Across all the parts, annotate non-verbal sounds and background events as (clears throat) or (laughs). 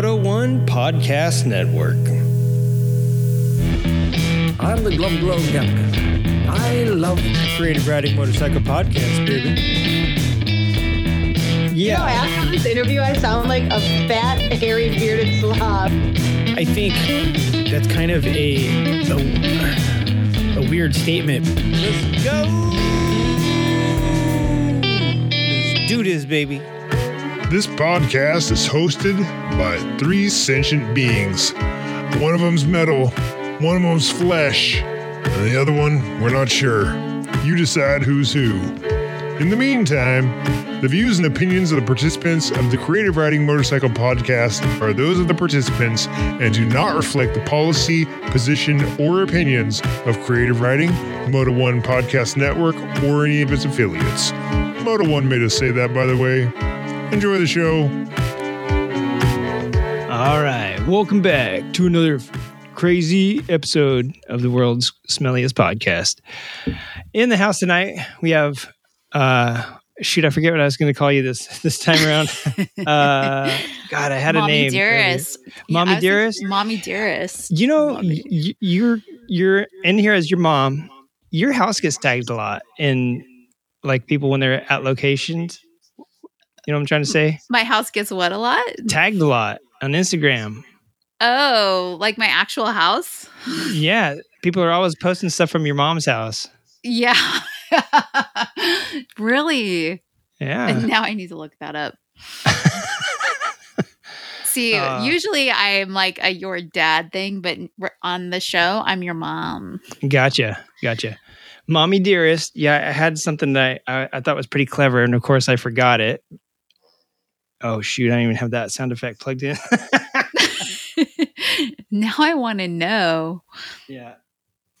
Moto One Podcast Network. I'm the Glum Glum Captain. I love Creative Riding Motorcycle Podcast, baby. Yeah. You know, Yeah, after this interview, I sound like a fat, hairy, bearded slob. I think that's kind of a a, a weird statement. let's go. Let's do this, baby. This podcast is hosted by three sentient beings. One of them's metal, one of them's flesh, and the other one, we're not sure. You decide who's who. In the meantime, the views and opinions of the participants of the Creative Riding Motorcycle podcast are those of the participants and do not reflect the policy, position, or opinions of Creative Riding, Moto One Podcast Network, or any of its affiliates. Moto One made us say that, by the way. Enjoy the show. All right, welcome back to another crazy episode of the world's smelliest podcast. In the house tonight, we have uh shoot, I forget what I was going to call you this this time around. (laughs) uh God, I had a Mommy name. earlier. Dearest. Mommy I thinking Dearest? Mommy Dearest. You know, y- you're you're in here as your mom. Your house gets tagged a lot in like people when they're at locations. You know what I'm trying to say? My house gets what a lot? Tagged a lot on Instagram. Oh, like my actual house? Yeah, people are always posting stuff from your mom's house. Yeah. (laughs) really? Yeah. And now I need to look that up. (laughs) See, Uh. usually I'm like a your dad thing, but on the show, I'm your mom. Gotcha. Gotcha. Mommy dearest. Yeah, I had something that I, I, I thought was pretty clever, and of course I forgot it. Oh shoot, I don't even have that sound effect plugged in. (laughs) now I want to know. yeah.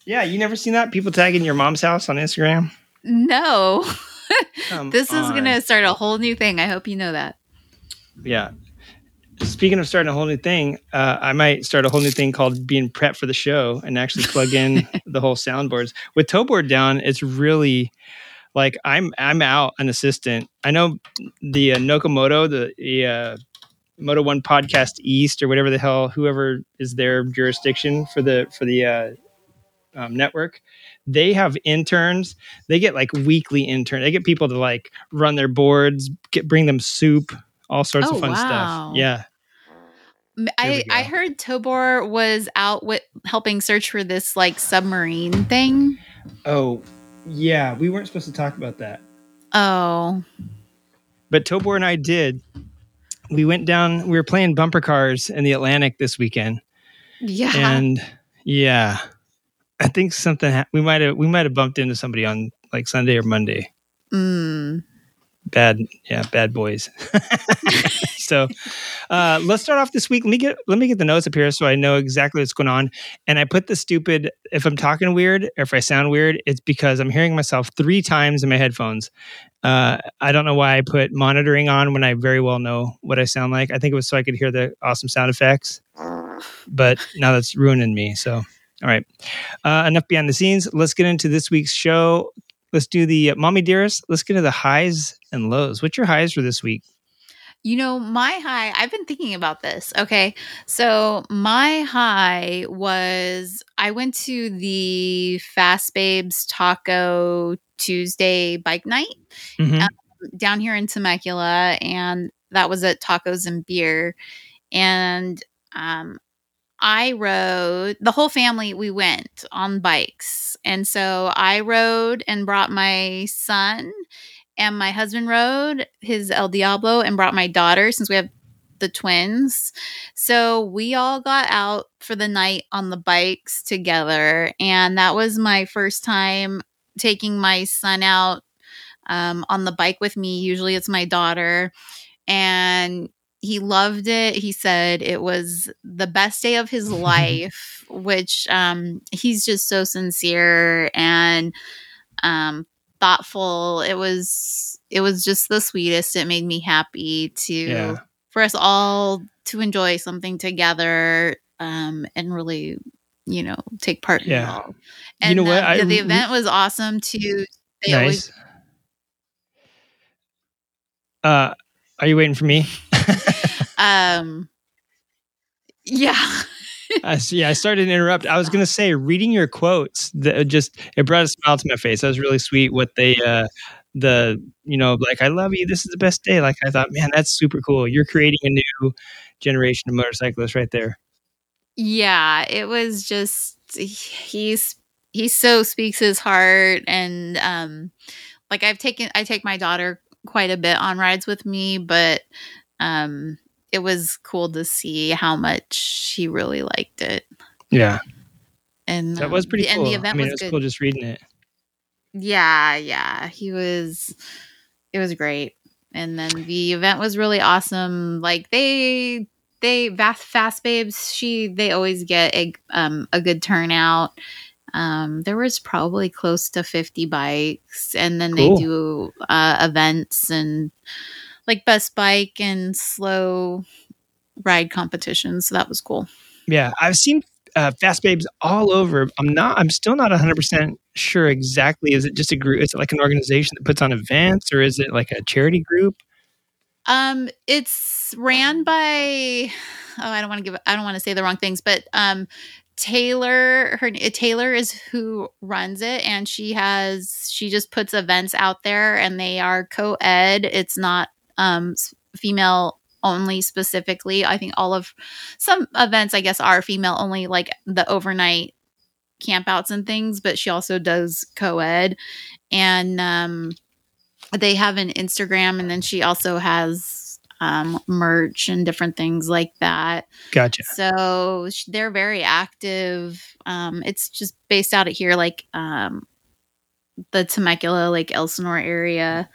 Yeah, you never seen that? People tagging your mom's house on Instagram? No, (laughs) this is going to start a whole new thing. I hope you know that. Yeah. Speaking of starting a whole new thing, uh, I might start a whole new thing called being prepped for the show and actually plug in (laughs) the whole soundboards. With Tobor down, it's really like I'm I'm out an assistant. I know the uh, Nokomoto, the, the uh, Moto One Podcast East or whatever the hell, whoever is their jurisdiction for the for the uh, um, network. They have interns. They get like weekly intern. They get people to like run their boards, get bring them soup, all sorts Oh, of fun wow. stuff. Yeah, I, I heard Tobor was out with helping search for this like submarine thing. Oh, yeah. We weren't supposed to talk about that, Oh, but Tobor and I did. We went down. We were playing bumper cars in the Atlantic this weekend, yeah. and yeah, I think something ha- we might have we might have bumped into somebody on like Sunday or Monday. Mm. Bad, yeah, bad boys. (laughs) so, uh, let's start off this week. Let me get let me get the notes up here so I know exactly what's going on. And I put the stupid. If I'm talking weird or if I sound weird, it's because I'm hearing myself three times in my headphones. Uh, I don't know why I put monitoring on when I very well know what I sound like. I think it was so I could hear the awesome sound effects. But now that's ruining me. So, all right, uh, enough behind the scenes. Let's get into this week's show. Let's do the uh, mommy dearest. Let's get to the highs and lows. What's your highs for this week? You know, my high, I've been thinking about this. Okay. So, my high was I went to the Fast Babes Taco Tuesday bike night Mhm. down here in Temecula, and that was at Tacos and Beer. And um, I rode, the whole family, we went on bikes. And so I rode and brought my son, and my husband rode his El Diablo and brought my daughter since we have the twins. So we all got out for the night on the bikes together. And that was my first time taking my son out um, on the bike with me. Usually it's my daughter. And he loved it. He said it was the best day of his (laughs) life, which um, he's just so sincere and um, thoughtful. It was it was just the sweetest. It made me happy to Yeah. for us all to enjoy something together um, and really, you know, take part in it Yeah. all. You And know what? um, I the, event was awesome too. They always nice. Uh, are you waiting for me? um Yeah. I. Yeah, I started to interrupt. I was going to say, reading your quotes, that just it brought a smile to my face. That was really sweet. What they, uh, the you know, like I love you. This is the best day. Like I thought, man, that's super cool. You're creating a new generation of motorcyclists right there. Yeah, it was just he's he so speaks his heart and um like I've taken I take my daughter quite a bit on rides with me, but um it was cool to see how much she really liked it. Yeah, And that was um, pretty the- cool. And the event I mean, was, it was good. cool just reading it. Yeah, yeah. He was it was great. And then the event was really awesome. Like they they fast, fast babes, she they always get a um a good turnout. Um there was probably close to 50 bikes and then Cool. they do uh events and like best bike and slow ride competitions. So that was cool. Yeah, I've seen uh, Fast Babes all over. I'm not. I'm still not 100 percent sure exactly. Is it just a group? Is it like an organization that puts on events, or is it like a charity group? Um, it's ran by oh, I don't want to give I don't want to say the wrong things, but um Taylor her Taylor is who runs it and she has she just puts events out there and they are co-ed. It's not um female only specifically. I think all of some events I guess are female only like the overnight campouts and things, but she also does co-ed and um they have an Instagram and then she also has um, merch and different things like that. Gotcha. So they're very active. Um, it's just based out of here, like um, the Temecula, like Elsinore area.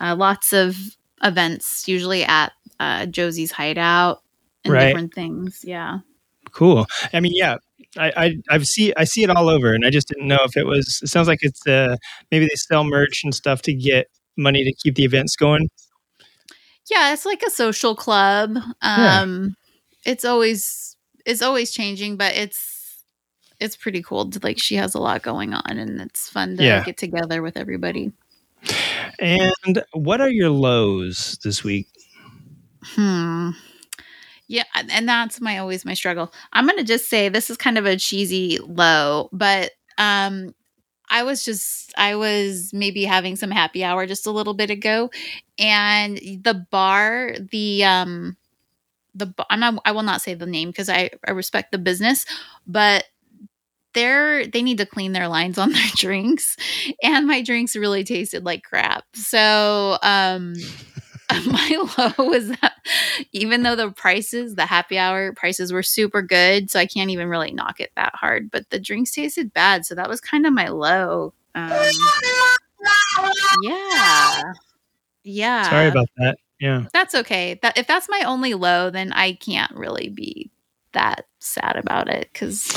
Uh, lots of events, usually at uh, Josie's Hideout and Right. different things. Yeah. Cool. I mean, yeah, I, I I've see I see it all over, and I just didn't know if it was. It sounds like it's uh maybe they sell merch and stuff to get money to keep the events going. Yeah, it's like a social club. Yeah. Um it's always it's always changing, but it's it's pretty cool. To, like she has a lot going on and it's fun to Yeah. get together with everybody. And what are your lows this week? Hmm. Yeah, and that's my always my struggle. I'm going to just say this is kind of a cheesy low, but um I was just I was maybe having some happy hour just a little bit ago and the bar, the um the I'm not I will not say the name because I I respect the business, but they're they need to clean their lines on (laughs) their drinks and my drinks really tasted like crap. So, um (laughs) my low was that even though the prices, the happy hour prices were super good, so I can't even really knock it that hard, but the drinks tasted bad, so that was kind of my low. Um, yeah. Yeah. Sorry about that. Yeah. That's okay. That if that's my only low, then I can't really be that sad about it cuz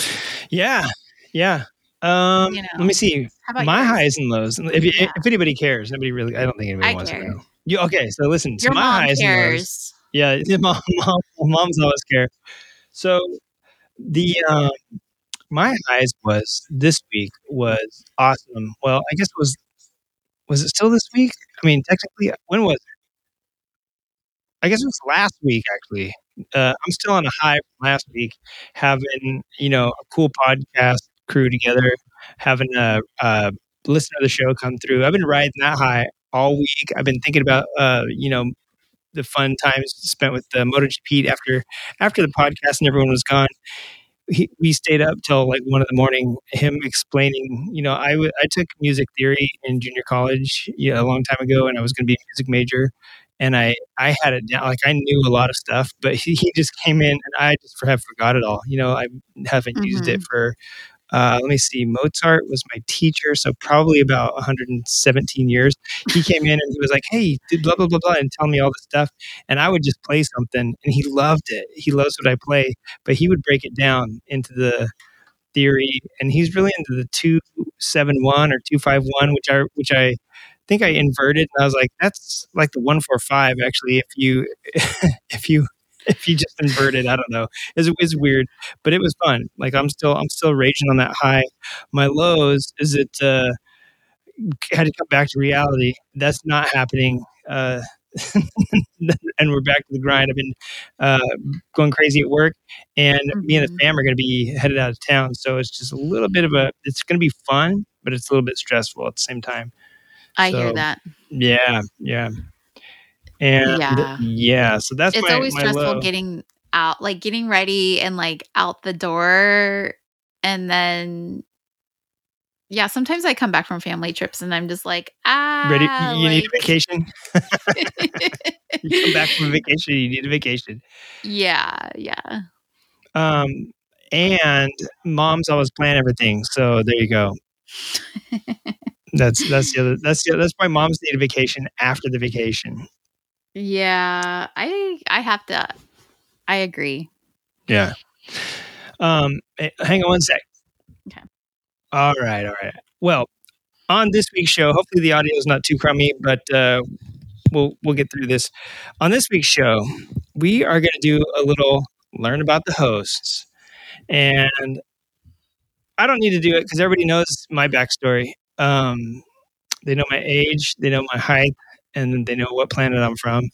Yeah. Yeah. Um, You know. let me see. My yours? highs and lows. If, Yeah. if anybody cares, nobody really. I don't think anybody I wants care. to know. You okay? So listen. So Your my mom highs and lows. cares. Yeah, (laughs) yeah, mom, mom, moms always care. So the um, my highs was this week was awesome. Well, I guess it was was it still this week? I mean, technically, when was it? I guess it was last week. Actually, uh, I'm still on a high from last week, having you know a cool podcast crew together, having a, a listener of the show come through. I've been riding that high all week. I've been thinking about uh, you know the fun times spent with the MotoGP after after the podcast and everyone was gone. He, we stayed up till like one in the morning. Him explaining, you know, I w- I took music theory in junior college yeah, a long time ago, and I was going to be a music major. And I I had it down, like I knew a lot of stuff, but he, he just came in and I just have forgot it all. You know, I haven't used it for. Uh, let me see. Mozart was my teacher, so probably about 117 years he came in and he was like, "Hey, dude, blah blah blah blah," and tell me all this stuff, and I would just play something, and he loved it. He loves what I play, but he would break it down into the theory, and he's really into the two seven one or two five one, which I which I think I inverted, and I was like, "That's like the one four five. Actually, if you (laughs) if you (laughs) if you just inverted, I don't know. It's, it's weird, but it was fun. Like I'm still I'm still raging on that high. My lows is it. Uh, had to come back to reality. That's not happening uh, (laughs) and we're back to the grind. I've been uh, going crazy at work, and me and the Mhm. fam are going to be headed out of town. So it's just a little bit of a. It's going to be fun, but it's a little bit stressful at the same time. I So, hear that. Yeah, yeah, and yeah, Yeah. so that's It's my, always my stressful getting out, like getting ready and like out the door. And then, yeah, sometimes I come back from family trips and I'm just like, ah, Ready? You need a (laughs) vacation. (laughs) you come back from (laughs) vacation. You need a vacation. yeah, yeah. Um, and moms always plan everything. So there you go. That's that's the other. That's the, that's why moms need a vacation after the vacation. Yeah, I I have to. I agree. Yeah. Um, eh, hang on one sec. Okay. All right, all right. Well, on this week's show, hopefully the audio is not too crummy, but uh, we'll we'll get through this. On this week's show, we are going to do a little learn about the hosts, and I don't need to do it because everybody knows my backstory. Um, they know my age, they know my height, and they know what planet I'm from,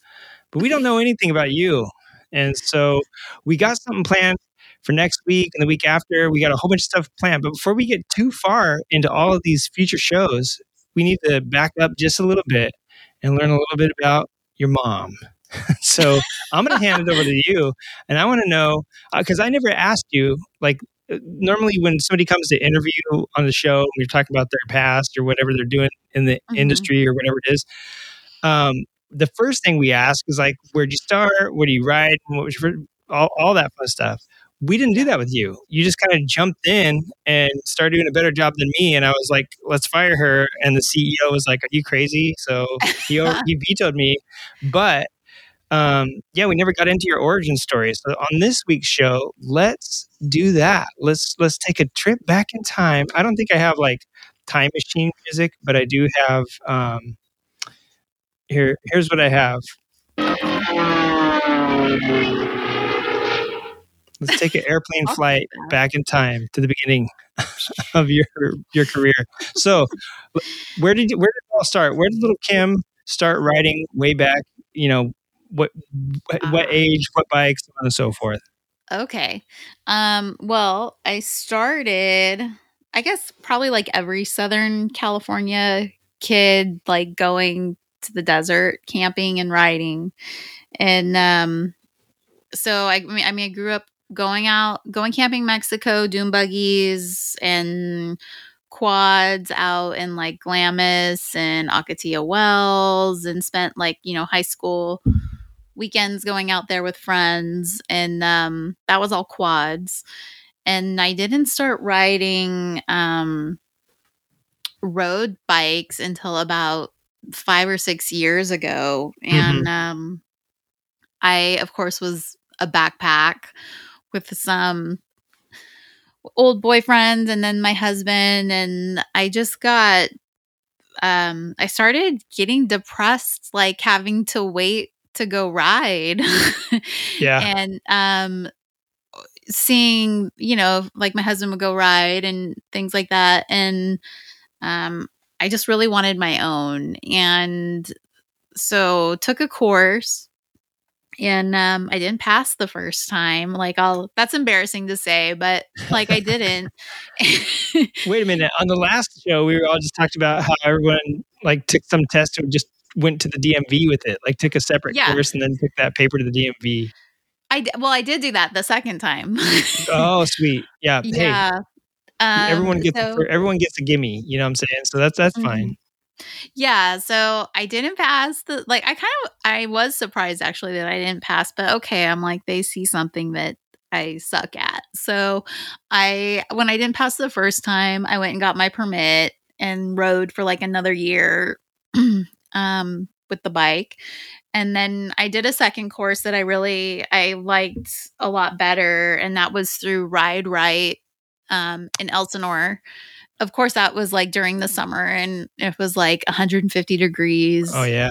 but we don't know anything about you. And so we got something planned for next week and the week after. We got a whole bunch of stuff planned. But before we get too far into all of these future shows, we need to back up just a little bit and learn a little bit about your mom. (laughs) so I'm going to hand it over to you. And I want to know because I never asked you, like, uh, normally when somebody comes to interview on the show, we're talking about their past or whatever they're doing in the Mhm. industry or whatever it is. Um, the first thing we ask is like, where'd you start? What do you write? What was your, all, all that fun stuff. We didn't do that with you. You just kind of jumped in and started doing a better job than me. And I was like, let's fire her. And the CEO was like, are you crazy? So he, (laughs) he vetoed me. But um, yeah, we never got into your origin story. So on this week's show, let's do that. Let's let's take a trip back in time. I don't think I have like time machine music, but I do have um here here's what I have. Let's take an airplane flight back in time to the beginning (laughs) of your your career. So, where did you, where did it all start? Where did little Kim start riding way back? You know, what what, what Ah. age, what bikes, so on and so forth. Okay. Um, well, I started, I guess, probably like every Southern California kid, like going to the desert, camping and riding. And um, so I, I mean, I grew up going out, going camping Mexico, dune buggies and quads out in like Glamis and Ocotillo Wells and spent like, you know, high school weekends going out there with friends and um that was all quads and i didn't start riding um road bikes until about five or six years ago and um i of course was a backpack with some old boyfriends and then my husband and i just got um i started getting depressed like having to wait to go ride (laughs) Yeah. and um seeing you know like my husband would go ride and things like that and um i just really wanted my own and so took a course and um i didn't pass the first time like i'll that's embarrassing to say but like i didn't (laughs) Wait a minute. On the last show, we were all just talked about how everyone like took some test and just went to the DMV with it, like took a separate Yeah. course and then took that paper to the DMV. i d- well i did do that the second time (laughs) Oh, sweet. Yeah. Hey, yeah um, everyone gets so- everyone gets a gimme. You know what I'm saying? So that's that's Mhm. fine. Yeah, so I didn't pass the like I kind of I was surprised actually that I didn't pass, but okay, I'm like they see something that I suck at. So I when I didn't pass the first time, I went and got my permit and rode for like another year (clears throat) um with the bike. And then I did a second course that I really I liked a lot better and that was through Ride Right um in Elsinore of course that was like during the summer and it was like 150 degrees Oh yeah.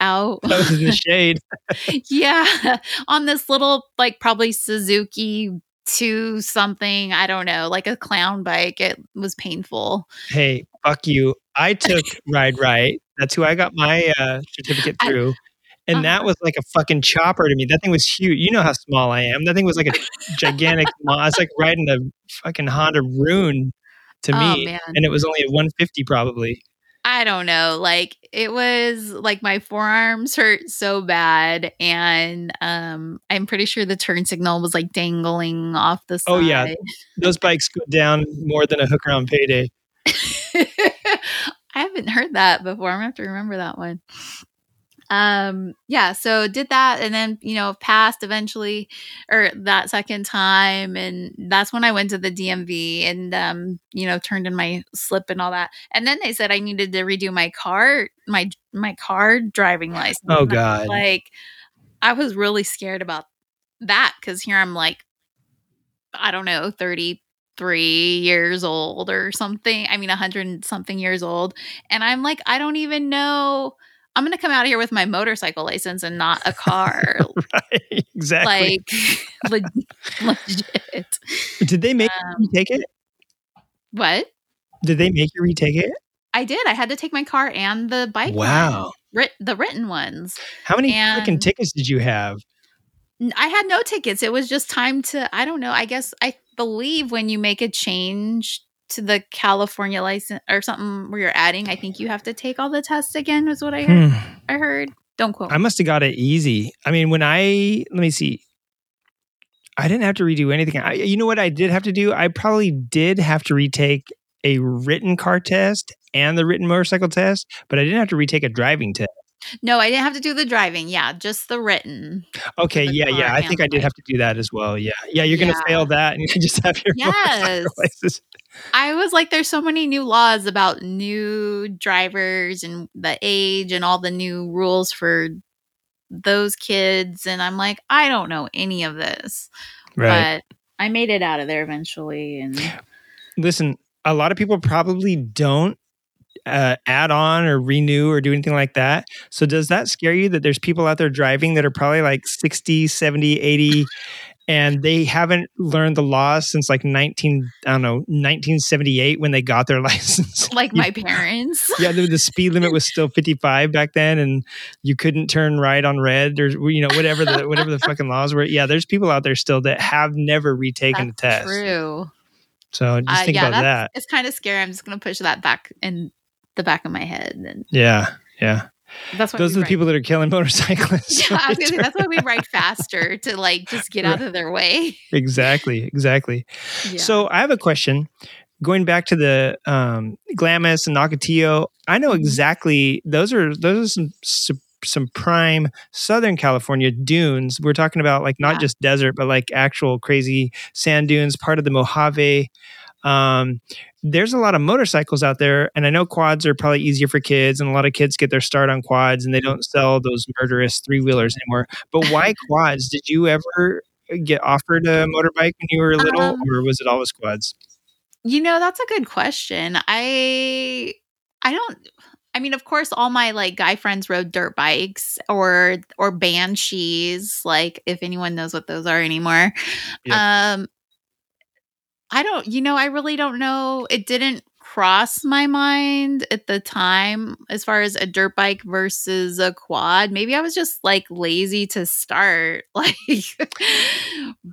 out That was in the shade. (laughs) (laughs) yeah on this little like probably suzuki two something i don't know like a clown bike it was painful Hey, fuck you. I took (laughs) Ride Right. That's who I got my uh, certificate I- And that Uh-huh. was like a fucking chopper to me. That thing was huge. You know how small I am. That thing was like a gigantic. mo- It's like riding a fucking Honda Rune to Oh, me, man. and it was only a 150 probably. I don't know. Like it was like my forearms hurt so bad, and um, I'm pretty sure the turn signal was like dangling off the side. Oh, yeah. Those (laughs) bikes go down more than a hooker on payday. (laughs) I haven't heard that before. I'm gonna have to remember that one. Um, yeah, so did that and then, you know, passed eventually or that second time. And that's when I went to the DMV and um, you know, turned in my slip and all that. And then they said I needed to redo my car, my my car driving license. Oh, I was God. Like I was really scared about that because here I'm like, I don't know, 33 years old or something. I mean, a 100 and something years old. And I'm like, I don't even know. I'm going to come out of here with my motorcycle license and not a car. (laughs) right. Exactly. like, (laughs) le- (laughs) legit. Did they make Um, you retake it? What? Did they make you retake it? I did. I had to take my car and the bike. Wow. one. The written ones. How many freaking tickets did you have? I had no tickets. It was just time to, I don't know. I guess I believe when you make a change to the California license or something where you're adding, I think you have to take all the tests again, is what I heard. Hmm. I heard. Don't quote. I must have got it easy. I mean, when I let me see, I didn't have to redo anything. I, you know what I did have to do? I probably did have to retake a written car test and the written motorcycle test, but I didn't have to retake a driving test. no, I didn't have to do the driving. Yeah, just the written. Okay, the yeah, yeah. I think I did have to do that as well. Yeah, yeah. You're gonna fail that, and (laughs) you can just have your Yes. license. I was like, there's so many new laws about new drivers and the age and all the new rules for those kids. And I'm like, I don't know any of this. Right. But I made it out of there eventually. And Listen, a lot of people probably don't uh, add on or renew or do anything like that. So does that scare you that there's people out there driving that are probably like 60, 70, 80 and they haven't learned the laws since like 19 I don't know, 1978 when they got their (laughs) license. like my parents. yeah, the, the speed limit was still (laughs) 55 back then and you couldn't turn right on red or you know whatever the whatever the fucking laws were. Yeah, there's people out there still that have never retaken the That's test. true. So just Uh, think yeah, about that. it's kind of scary. I'm just going to push that back in the back of my head. And Yeah. Yeah. That's why Those are the ride- people that are killing motorcyclists. (laughs) Yeah, right? say that's why we ride faster to like just get out of their way. (laughs) exactly. Exactly. Yeah. So I have a question. Going back to the um, Glamis and Nagatillo, I know Mhm. exactly those are those are some some, some prime Southern California dunes. We're talking about like not Yeah. just desert, but like actual crazy sand dunes, part of the Mojave. Um, there's a lot of motorcycles out there, and I know quads are probably easier for kids, and a lot of kids get their start on quads, and they don't sell those murderous three wheelers anymore. But why (laughs) quads? Did you ever get offered a motorbike when you were little, Um, or was it always quads? You know, that's a good question. I I don't I mean, of course all my like guy friends rode dirt bikes or or banshees, like if anyone knows what those are anymore. Yep. Um I don't you know, I really don't know. It didn't cross my mind at the time as far as a dirt bike versus a quad. Maybe I was just like lazy to start. (laughs) Like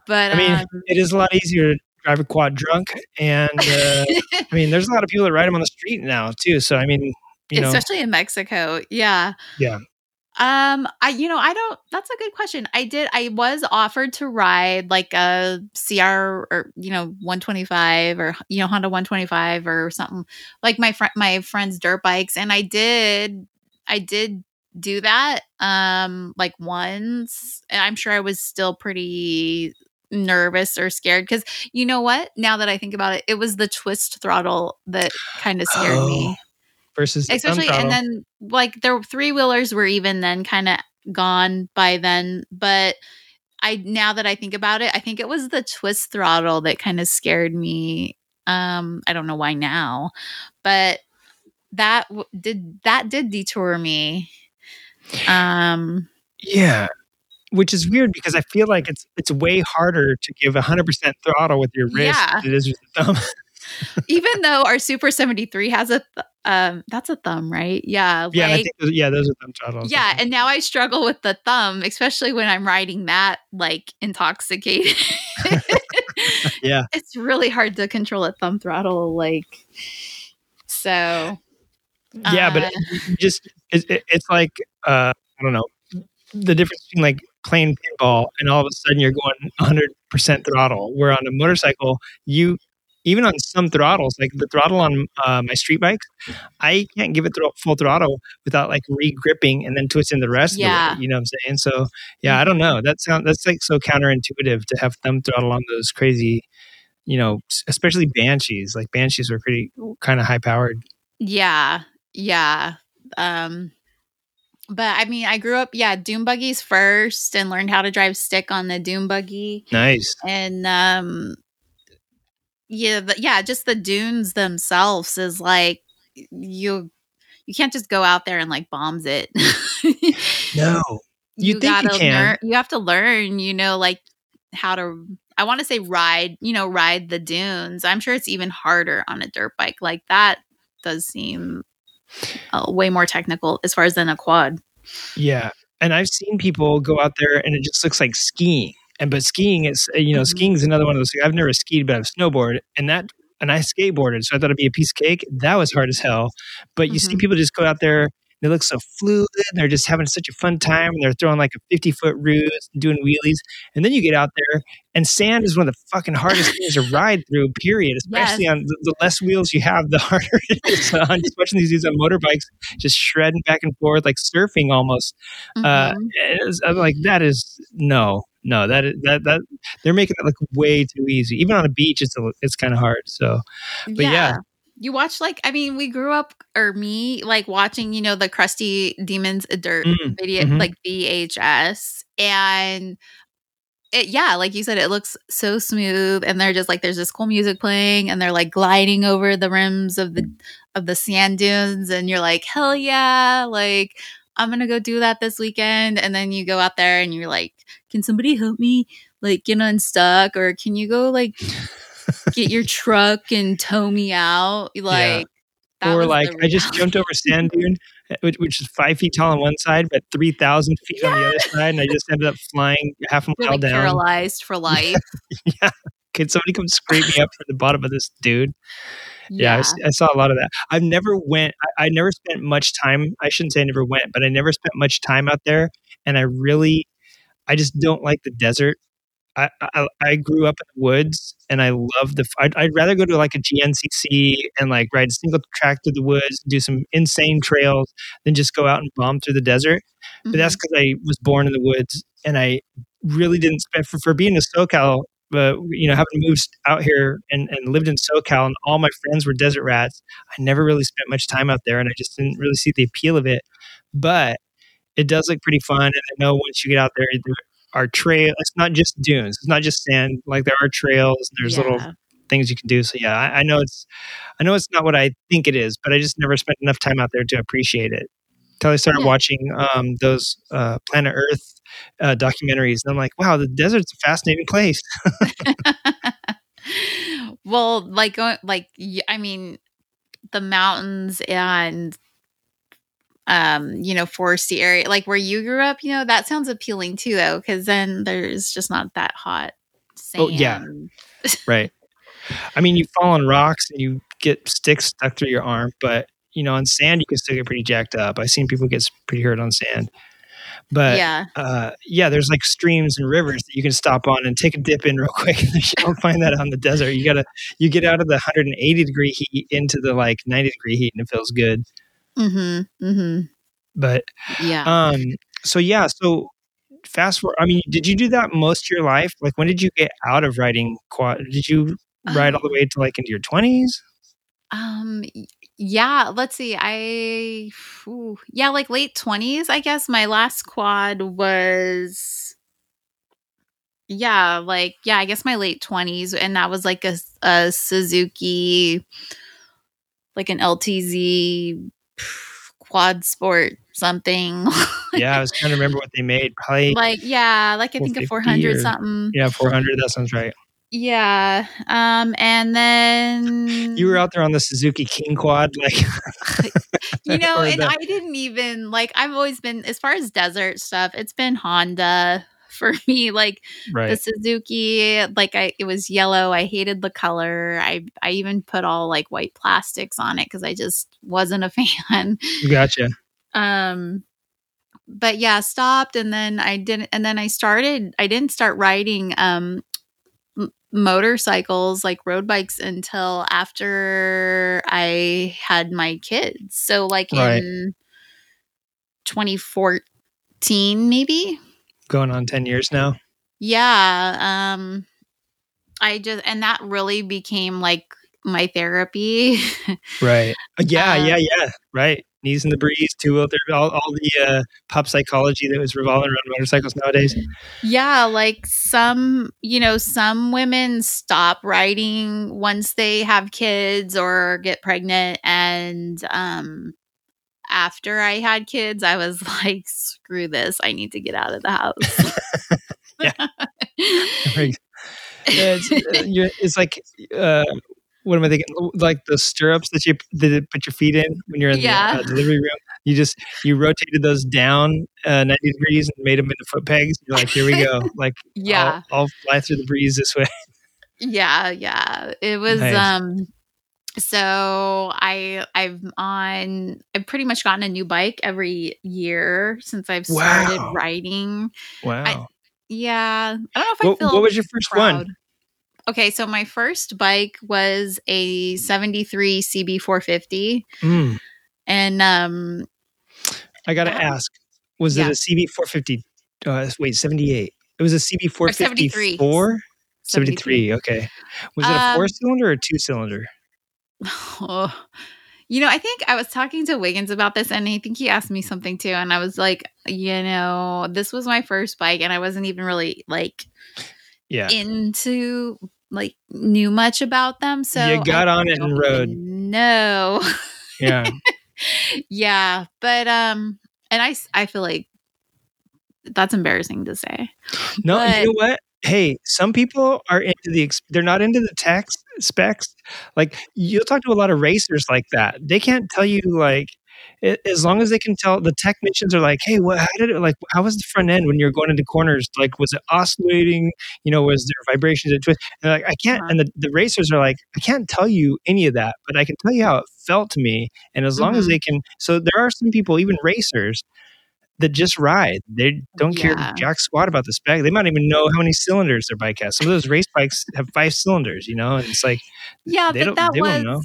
but I mean, um, it is a lot easier to drive a quad drunk, and uh, I mean, there's a lot of people that ride them on the street now too. So I mean, you know, especially in Mexico. Yeah. Yeah. Um, I you know, I don't that's a good question. I did I was offered to ride like a CR or you know, 125 or you know, Honda 125 or something like my friend my friend's dirt bikes and I did I did do that um like once. And I'm sure I was still pretty nervous or scared because you know what now that i think about it it was the twist throttle that kind of scared me Oh, versus especially throttle. and then like their three wheelers were even then kind of gone by then but i now that i think about it i think it was the twist throttle that kind of scared me um i don't know why now but that w- did that did detour me um Yeah. Which is weird because I feel like it's it's way harder to give 100% throttle with your wrist Yeah. than it is with the thumb. (laughs) (laughs) even though our Super 73 has a th- um that's a thumb, right? Yeah. Yeah, like- think those, yeah, those are thumb throttles. yeah, and now I struggle with the thumb, especially when I'm riding that like intoxicated. (laughs) Yeah. (laughs) It's really hard to control a thumb throttle like so yeah, but uh, just it, it, it's like uh, I don't know the difference between like playing pinball and all of a sudden you're going 100 percent throttle. Where on a motorcycle, you even on some throttles, like the throttle on uh, my street bikes, I can't give it thro- full throttle without like re-gripping and then twisting the rest Yeah. it. You know what I'm saying? So yeah, I don't know. That sound that's like so counterintuitive to have thumb throttle on those crazy, you know, especially banshees. Like banshees were pretty kind of high powered. Yeah, yeah. Um, but I mean, I grew up, yeah, dune buggies first, and learned how to drive stick on the dune buggy, Nice. and um, yeah, the, yeah, just the dunes themselves is like you you can't just go out there and like bombs it. (laughs) No. You think you can. learn. You have to learn. You know, like how to. I want to say ride. You know, ride the dunes. I'm sure it's even harder on a dirt bike. Like that does seem uh, way more technical as far as than a quad. Yeah. And I've seen people go out there and it just looks like skiing. And but skiing is uh, you know, Mhm. skiing is another one of those things. I've never skied, but I've snowboarded and that and I skateboarded, so I thought it'd be a piece of cake. That was hard as hell. But you see Mhm. people just go out there, they look so fluid, they're just having such a fun time, and they're throwing like a 50 foot roots and doing wheelies. And then you get out there and sand is one of the fucking hardest things to (laughs) ride through, period. Especially on the, the less wheels you have, the (laughs) harder it is on watching these dudes on motorbikes just shredding back and forth, like surfing almost uh Mhm. it's- I'm like that is no no that is that that they're making it look way too easy even on a beach it's a, it's kind of hard so but yeah. You watch like I mean, we grew up or me like watching, you know, the crusty demons of dirt Mm, video mhm. like VHS and it yeah, like you said, it looks so smooth and they're just like there's this cool music playing and they're like gliding over the rims of the of the sand dunes and you're like, hell yeah, like I'm gonna go do that this weekend. And then you go out there and you're like, Can somebody help me like get unstuck? Or can you go like (laughs) get your truck and tow me out? Like that or like i just jumped over sand dune uh, which, which is five feet tall on one side but 3000 feet on the other side and i just ended up flying half a mile like down paralyzed for (laughs) life. Yeah, could somebody come scrape me up from the bottom of this dude yeah, I saw a lot of that. I've never went. I, I never spent much time. I shouldn't say I never went, but I never spent much time out there. And I really, I just don't like the desert. I I, I grew up in the woods, and I love the. I'd, I'd rather go to like a GNCC and like ride a single track through the woods, do some insane trails, than just go out and bomb through the desert. But that's Mm-hmm. because I was born in the woods, and I really didn't spend for, for being a SoCal but you know, having moved out here and, and lived in SoCal, and all my friends were desert rats, I never really spent much time out there, and I just didn't really see the appeal of it. But it does look pretty fun, and I know once you get out there, there are trails. It's not just dunes. It's not just sand. Like there are trails. And there's little things you can do. So yeah, I, I know it's, I know it's not what I think it is, but I just never spent enough time out there to appreciate it. Until I started Yeah. watching um, those uh, Planet Earth uh, documentaries, and I'm like, wow, the desert's a fascinating place. (laughs) well, like going like I mean, the mountains and um, you know, foresty area, like where you grew up, you know, that sounds appealing too, though, because then there's just not that hot sand. Oh, yeah. Right. I mean, you fall on rocks and you get sticks stuck through your arm, but you know, on sand you can still get pretty jacked up. I've seen people get pretty hurt on sand. But yeah, uh, yeah, there's like streams and rivers that you can stop on and take a dip in (laughs) real quick. you don't find that on the desert. You gotta you get out of the 180 degree heat into the like 90 degree heat, and it feels good. mm-hmm, mm-hmm, But yeah. um, so yeah, so fast forward. I mean, did you do that most of your life? Like, when did you get out of riding quad? Did you ride all the way to like into your 20s? Um yeah, let's see. I ooh, yeah, like late 20s, I guess. My last quad was yeah, like yeah, I guess my late 20s and that was like a, a Suzuki like an LTZ quad sport something. (laughs) yeah, I was trying to remember what they made. Probably like yeah, like I think a 400 or- something. yeah, 400. That sounds right. Yeah. Um, and then You were out there on the Suzuki King Quad, like (laughs) you (laughs) know, and the- I didn't even like. I've always been as far as desert stuff. It's been Honda (laughs) for me. Like the. Suzuki, like I, it was yellow. I hated the color. I, I even put all like white plastics on it because I just wasn't a fan. Gotcha. um but yeah stopped and then i didn't and then i started i didn't start riding um motorcycles like road bikes until after i had my kids so like Right. in 2014 maybe Going on ten years now. yeah um i just and that really became like my therapy (laughs) Right. Uh, Yeah, Um, yeah, yeah. Right. Knees in the breeze, two wheel therapy, all, all the uh, pop psychology that was revolving around motorcycles nowadays. Yeah, like some, you know, some women stop riding once they have kids or get pregnant and um after I had kids, I was (laughs) like, screw this. I need to get out of the house. (laughs) Yeah. (laughs) Yeah, it's, uh, it's like, uh, what am I thinking? Like the stirrups that you that put your feet in when you're in Yeah. the uh, delivery room. You just you rotated those down uh, 90 degrees and made them into foot pegs. You're like, here we go. (laughs) Like, yeah. I'll, I'll fly through the breeze this way. Yeah, yeah. It (laughs) was Nice. um so I I've on I've pretty much gotten a new bike every year since I've started Wow. riding. Wow. Yeah. I don't know if I What, feel what was your first one? Okay, so my first bike was a 73 CB450 Mm, and um I got to Yeah. ask, was Yeah. it a CB450? Uh, wait, 78. It was a CB454? 73. 73. Okay. Was it a Um, four cylinder or two cylinder? Oh. you know, I think I was talking to Wiggins about this and I think he asked me something too and I was like, you know, this was my first bike and I wasn't even really like Yeah. into like knew much about them so You got I on it and rode. know Yeah. (laughs) yeah but um and I, I feel like that's embarrassing to say No, But- you know what? Hey, some people are into the, they're not into the tech specs. Like, you'll talk to a lot of racers like that. They can't tell you, like, a- as long as they can tell the technicians are like, hey, what, how did it, like, how was the front end when you're going into corners? Like, was it oscillating? You know, was there vibrations and twist? And like, I can't, Uh-huh. and the, the racers are like, I can't tell you any of that, but I can tell you how it felt to me. And as long as Mhm. they can, so there are some people, even racers, that just ride. They don't care Yeah. jack squat about the spec. They might even know how many cylinders their bike has. Some of those race bikes have five cylinders, you know, and it's like yeah They but don't- that was know.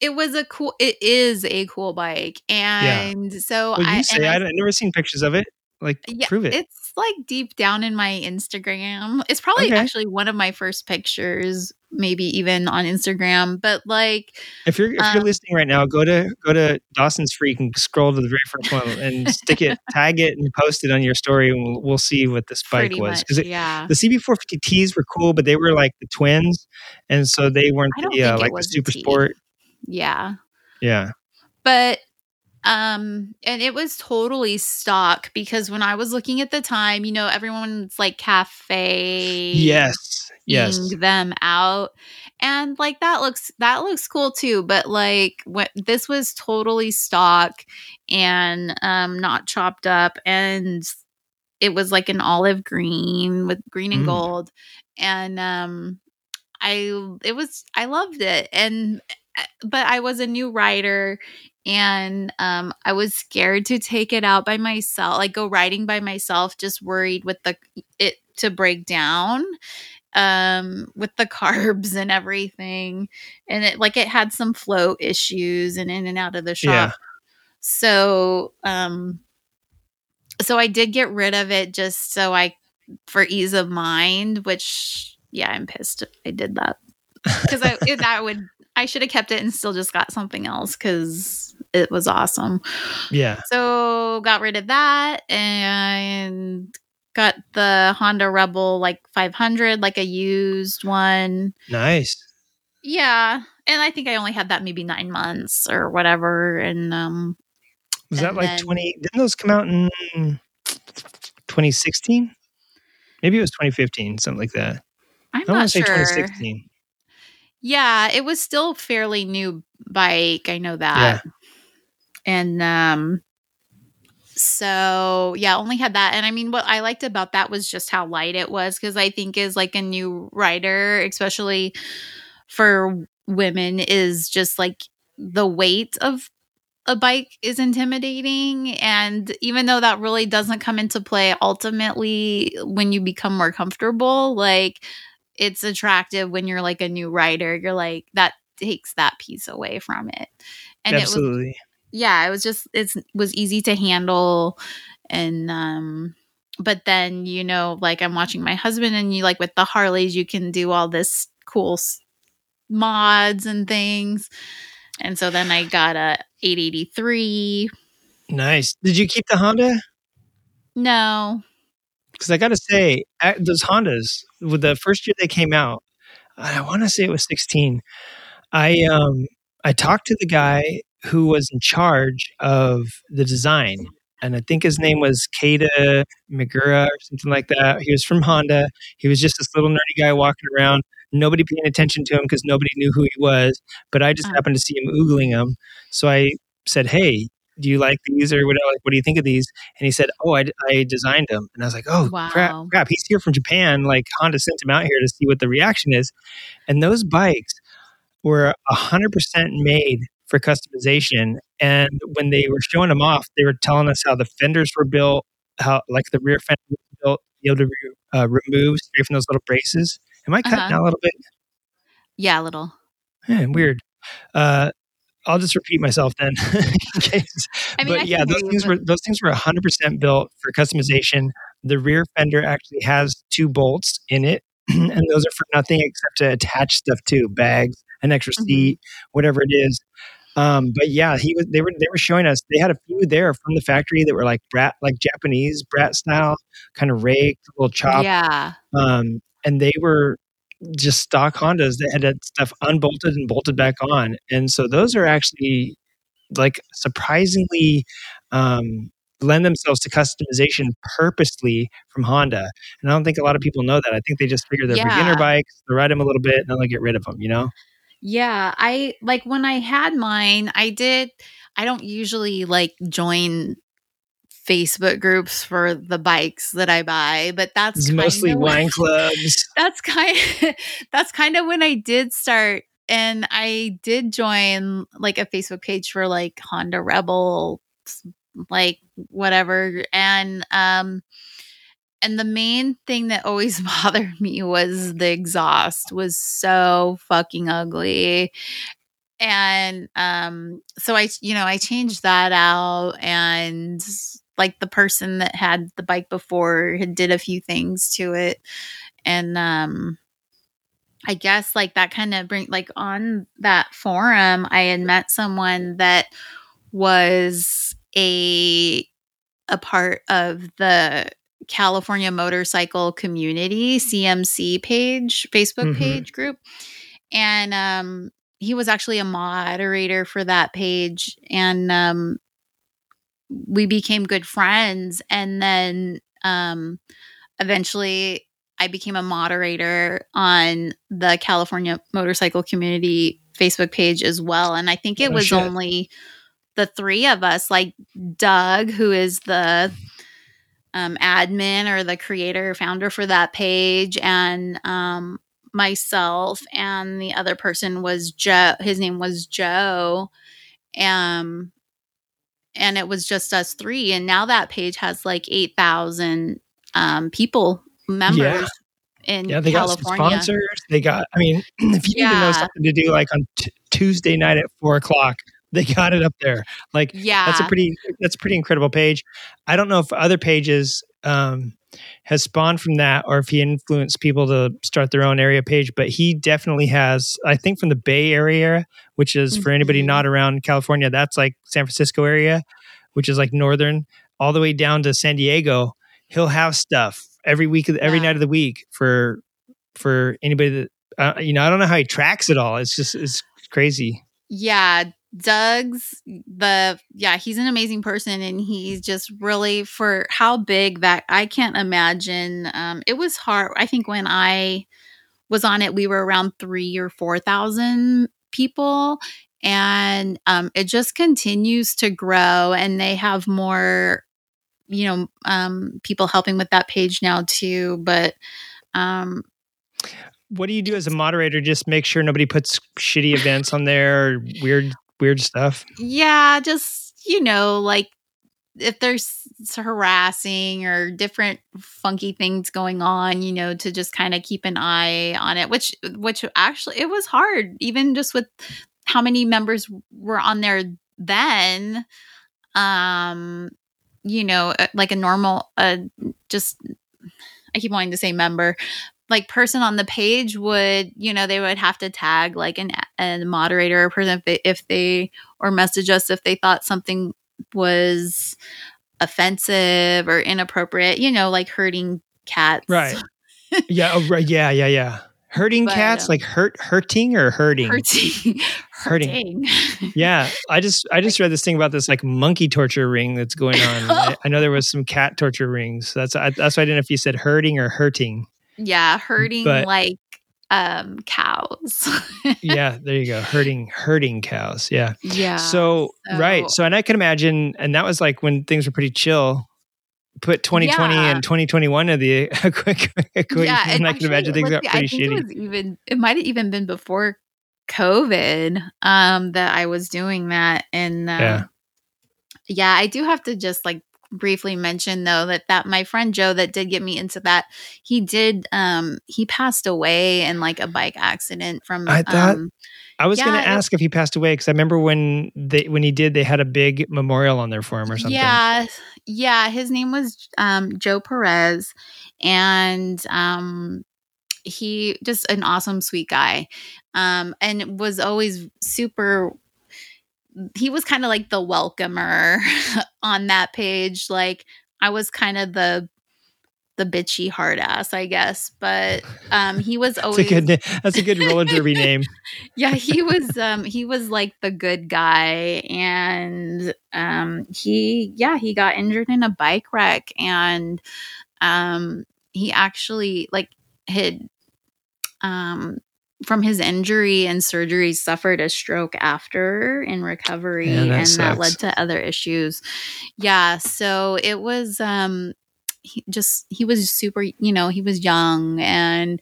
It was a cool it is a cool bike and so well, i you say and I, I- have never seen pictures of it. Like, yeah, prove it. It's like deep down in my Instagram. It's probably Okay. actually one of my first pictures, maybe even on Instagram. But like, if you're if you're um, listening right now, go to go to Dawson's Freak and scroll to the very first one and stick it, (laughs) tag it, and post it on your story, and we'll, we'll see what this bike was because yeah. the CB450Ts were cool, but they were like the twins, and so they weren't the uh, like the Super. Sport. Yeah. Yeah, but um and it was totally stock because when i was looking at the time you know everyone's like cafe yes, yes, them out. And like that looks that looks cool too but like what this was totally stock and um not chopped up. And it was like an olive green with green and Mm. gold. And um i it was i loved it. And but i was a new rider and um i was scared to take it out by myself like go riding by myself just worried with the it to break down um with the (laughs) carbs and everything. And it like it had some flow issues and in and out of the shop. Yeah. so um so i did get rid of it just so i for ease of mind which yeah i'm pissed i did that. Because i that would i should have kept it and still just got something else because it was awesome yeah. so got rid of that and got the Honda Rebel like 500, like a used one. Nice. Yeah, and I think I only had that maybe nine months or whatever. And um, Was that like 20? Didn't those come out in 2016? Maybe it was 2015, something like that. I'm not to say sure. 2016. Yeah, it was still fairly new bike. I know that. And um so yeah, only had that. And I mean what I liked about that was just how light it was because I think is like a new rider, especially for women, is just like the weight of a bike is intimidating. And even though that really doesn't come into play ultimately when you become more comfortable, like it's attractive when you're like a new writer. You're like, that takes that piece away from it. And it was Absolutely. yeah it was just it was easy to handle and um but then you know like i'm watching my husband and you like with the harleys you can do all this cool s- mods and things and so then i got a 883 Nice. Did you keep the Honda? no Because I got to say, those Hondas, with the first year they came out, I want to say it was 16. I um I talked to the guy who was in charge of the design, and I think his name was Kada Magura or something like that. He was from Honda. He was just this little nerdy guy walking around, nobody paying attention to him because nobody knew who he was. But I just Uh. happened to see him oogling him, so I said, "Hey." Do you like these or what? Like, what do you think of these? And he said, "Oh, I, I designed them." And I was like, "Oh, crap, Wow. crap! He's here from Japan. Like Honda sent him out here to see what the reaction is." And those bikes were hundred percent made for customization. And when they were showing them off, they were telling us how the fenders were built, how like the rear fender was built, be able to re- uh, remove straight from those little braces. Am I cutting Uh-huh. out a little bit? yeah a little Eh, weird. Uh, I'll just repeat myself then. (laughs) in (laughs) case. I mean, but can yeah, those things were those things were 100% built for customization. The rear fender actually has two bolts in it, (clears throat) and those are for nothing except to attach stuff to bags, an extra Mhm. seat, whatever it is. Um, but yeah, he was. They were. They were showing us. They had a few there from the factory that were like brat, like Japanese brat style, kind of raked, little chop. yeah um, and they were just stock Hondas that had that stuff unbolted and bolted back on. And so those are actually like surprisingly um, lend themselves to customization purposely from Honda. And I don't think a lot of people know that. I think they just figure they're Yeah. beginner bikes, they ride them a little bit, and then they get rid of them. You know? Yeah, I like when I had mine, I did I don't usually like join Facebook groups for the bikes that I buy, but that's mostly when- wine (laughs) clubs. That's kind (laughs) that's kind of when I did start and I did join like a Facebook page for like Honda Rebel like whatever and um and the main thing that always (laughs) bothered me was the exhaust was so fucking ugly and um so i you know i changed that out and like the person that had the bike before had did a few things to it and um i guess like that kind of bring like on that forum i had met someone that was a a part of the California motorcycle community CMC page, Facebook Mhm. page group. And um he was actually a moderator for that page and um we became good friends and then um eventually I became a moderator on the California motorcycle community Facebook page as well and I think it Oh, was shit. only the three of us like Doug who is the um, admin or the creator founder for that page and um, myself and the other person was joe his name was joe um and it was just us three and now that page has like 8000 um people members in Yeah, they got some california sponsors. They got, I mean, (clears throat) if you need to know something to do like on t- Tuesday night at four o'clock, they got it up there. Like, yeah that's a pretty that's a pretty incredible page. I don't know if other pages um, has spawned from that or if he influenced people to start their own area page, but he definitely has. I think from the Bay Area, which is for anybody not around California, that's like San Francisco area, which is like northern, all the way down to San Diego. He'll have stuff every week, of every Yeah. night of the week for for anybody that uh, you know. I don't know how he tracks it all. It's just it's crazy. yeah doug's the yeah he's an amazing person and he's just really for how big that i can't imagine um it was hard i think when i was on it, we were around three or four thousand people, and um, it just continues to grow. And they have more, you know, um, people helping with that page now too. But um, What do you do as a moderator? Just make sure nobody puts shitty events on there weird weird stuff. yeah, just you know, like if there's harassing or different funky things going on, you know, to just kind of keep an eye on it, which which actually it was hard, even just with how many members were on there then. Um, you know, uh, like a normal, uh, just I keep wanting to say member, like person on the page would, you know, they would have to tag like an a moderator or person if they, if they or message us if they thought something was offensive or inappropriate, you know, like hurting cats. Right. (laughs) Yeah, oh, right. Yeah, yeah, yeah. Hurting But, cats, um, like hurt hurting or hurting? Hurting. (laughs) Hurting. hurting. Yeah, (laughs) I just I just read this thing about this like monkey torture ring that's going on. I, I know there was some cat torture rings. That's I, that's why I didn't know if you said hurting or hurting. Yeah, hurting But- like um cows. (laughs) Yeah, there you go. Hurting hurting cows. Yeah. yeah. so, right. so- So and I can imagine, and that was like when things were pretty chill. Put 2020 Yeah. and 2021 of the (laughs) equation, yeah, and I can imagine things got see, pretty I think shitty. It was even it might have even been before COVID um that I was doing that and uh, Yeah. yeah, I do have to just like briefly mention though that that my friend Joe that did get me into that he did um he passed away in like a bike accident from I thought- um I was going yeah, to it- ask if he passed away because I remember when they when he did, they had a big memorial on there for him or something. Yeah, yeah. His name was um, Joe Perez, and um, he just an awesome, sweet guy, um, and was always super. He was kind of like the welcomer (laughs) on that page. Like I was kind of the the bitchy hard ass, I guess, but um, he was (laughs) That's always a good. That's a good roller derby (laughs) name. yeah he was um he was like the good guy and um he yeah he got injured in a bike wreck and um he actually like had um from his injury and surgery suffered a stroke after in recovery Man, that and that led to other issues. Yeah so it was um he just he was super you know he was young and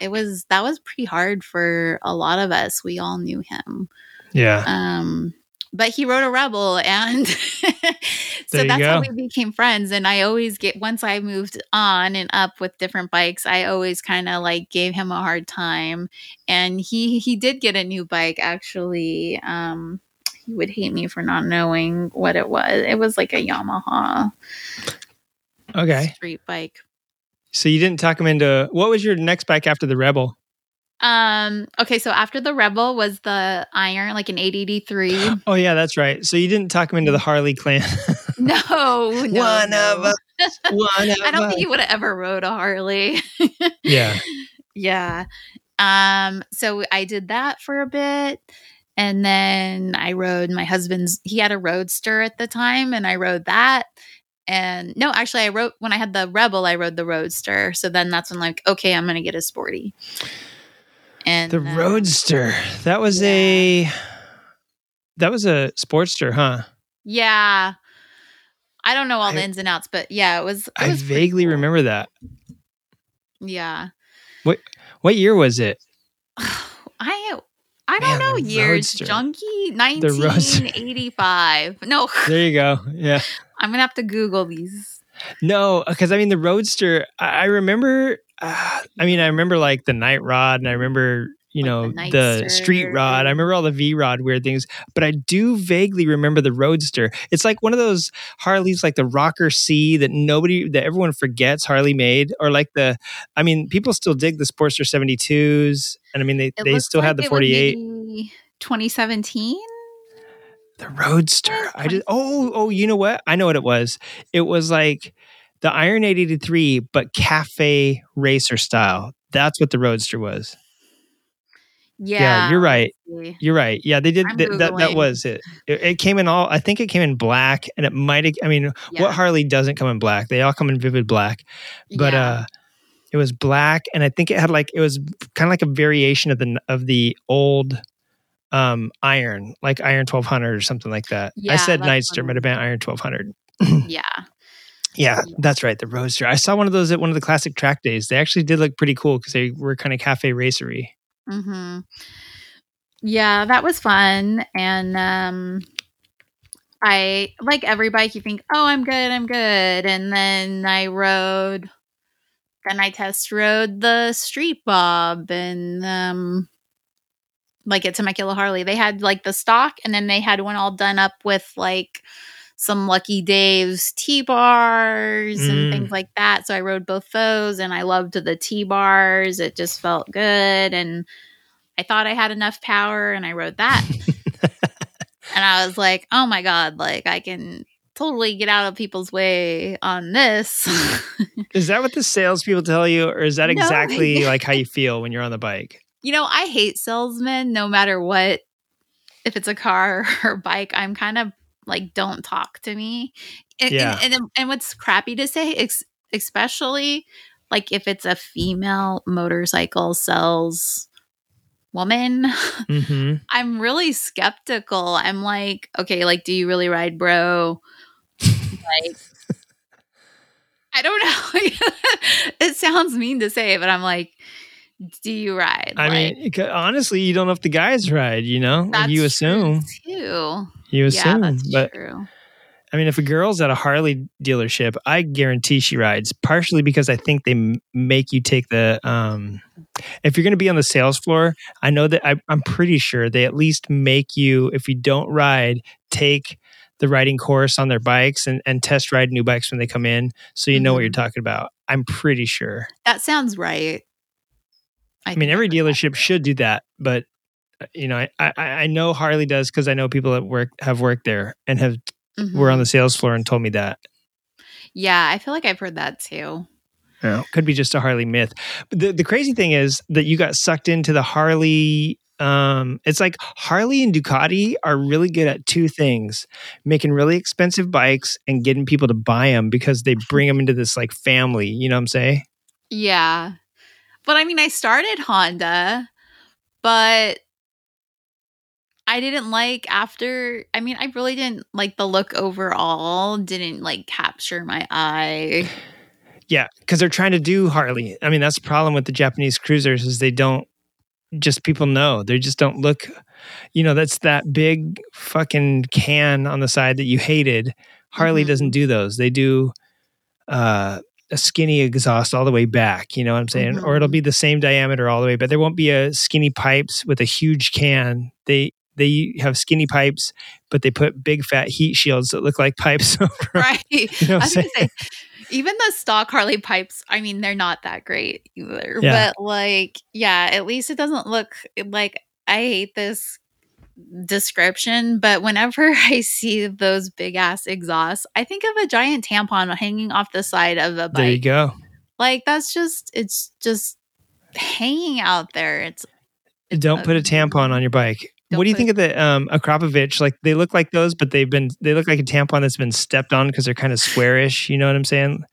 it was that was pretty hard for a lot of us. We all knew him. Yeah. um but he wrote a rebel and (laughs) so that's how we became friends and i always get once i moved on and up with different bikes i always kind of like gave him a hard time and he he did get a new bike actually um he would hate me for not knowing what it was it was like a yamaha Okay. street bike So you didn't talk him into what was your next bike after the Rebel? Um okay so after the rebel was the iron like an 883 (gasps) Oh yeah, that's right. So you didn't talk him into the Harley clan. (laughs) (laughs) no, no One no. of us. One (laughs) of I don't us. think he would have ever rode a Harley. Yeah. yeah. Um, so I did that for a bit. And then I rode my husband's, he had a roadster at the time, and I rode that. And no, actually, I wrote when I had the Rebel, I rode the Roadster. So then that's when, like, okay, I'm going to get a sporty. And The uh, Roadster. That was a that was a Sportster, huh? Yeah. I don't know all the ins and outs, but yeah, it was. It I was vaguely cool. remember that. Yeah. What What year was it? (sighs) I I don't Man, know years. Roadster. Junkie 1985. No, (laughs) There you go. Yeah. I'm gonna have to Google these. No, because I mean the Roadster. I, I remember. Uh, (sighs) I mean, I remember like the Night Rod, and I remember you Like know the the, Street Rod. I remember all the V Rod weird things, but I do vaguely remember the Roadster. It's like one of those Harleys, like the Rocker C, that nobody, that everyone forgets Harley made, or like the. I mean, people still dig the Sportster seventy twos, and I mean they It they still like have the forty eight. maybe 2017. The Roadster. I just oh oh you know what? I know what it was. It was like the Iron 883 but cafe racer style. That's what the Roadster was. Yeah, you're right. You're right. Yeah, they did th- that that was it. it. It came in all I think it came in black and it might have I mean Yeah. what Harley doesn't come in black? They all come in vivid black. But Yeah. uh It was black, and I think it had like it was kind of like a variation of the of the old um iron, like Iron Twelve Hundred or something like that. I said Nightster, might have been Iron Twelve Hundred. (clears throat) Yeah. Yeah, that's right. The Roadster. I saw one of those at one of the classic track days. They actually did look pretty cool because they were kind of cafe racery. hmm Yeah, that was fun. And um I like every bike you think, oh I'm good, I'm good. And then I rode then I test rode the street bob and um like at Temecula Harley. They had like the stock and then they had one all done up with like some Lucky Dave's T bars Mm. and things like that. So I rode both those and I loved the T bars. It just felt good. And I thought I had enough power and I rode that. (laughs) and I was like, oh my God, like I can totally get out of people's way on this. (laughs) Is that what the salespeople tell you, or is that No. exactly (laughs) like how you feel when you're on the bike? you know, I hate salesmen no matter what. If it's a car or bike, I'm kind of like, don't talk to me. And, Yeah. and, and, and what's crappy to say, ex- especially like if it's a female motorcycle sales woman, hmm (laughs) I'm really skeptical. I'm like, okay, like, do you really ride, bro? like, (laughs) I don't know. (laughs) it sounds mean to say, but I'm like, do you ride? I Like, mean, honestly, you don't know if the guys ride. You know, Like, you assume. too. You Yeah, assume, that's but true. I mean, if a girl's at a Harley dealership, I guarantee she rides. Partially because I think they m- make you take the. um If you're going to be on the sales floor, I know that I, I'm pretty sure they at least make you, if you don't ride, take the riding course on their bikes and, and test ride new bikes when they come in, so you know what Mhm. you're talking about. I'm pretty sure. That sounds right. I mean, every dealership should do that, but uh, you know, I I, I know Harley does because I know people that work have worked there and have Mhm. were on the sales floor and told me that. Yeah, I feel like I've heard that too. Yeah. Could be just a Harley myth. But the, the crazy thing is that you got sucked into the Harley. Um, it's like Harley and Ducati are really good at two things making really expensive bikes and getting people to buy them because they bring them into this like family. You know what I'm saying? Yeah. But I mean, I started Honda, but I didn't like after. I mean, I really didn't like the look overall, didn't like capture my eye. (sighs) Yeah. Because they're trying to do Harley. I mean, that's the problem with the Japanese cruisers is they don't just people know. They just don't look, you know, that's that big fucking can on the side that you hated. Harley Mhm. doesn't do those. They do uh, a skinny exhaust all the way back. You know what I'm saying? Or it'll Mhm. be the same diameter all the way, but there won't be a skinny pipes with a huge can. They they have skinny pipes, but they put big fat heat shields that look like pipes (laughs) over. Right. You know I what I'm gonna say, even the stock Harley pipes, I mean, they're not that great either. Yeah. But like, yeah, at least it doesn't look like I hate this description, but whenever (laughs) I see those big ass exhausts, I think of a giant tampon hanging off the side of a bike. There you go. Like that's just it's just hanging out there. It's Don't put a tampon on your bike. What do you put- think of the um Akrapovic? Like they look like those, but they've been they look like a tampon that's been stepped on because they're kind of squarish. You know what I'm saying?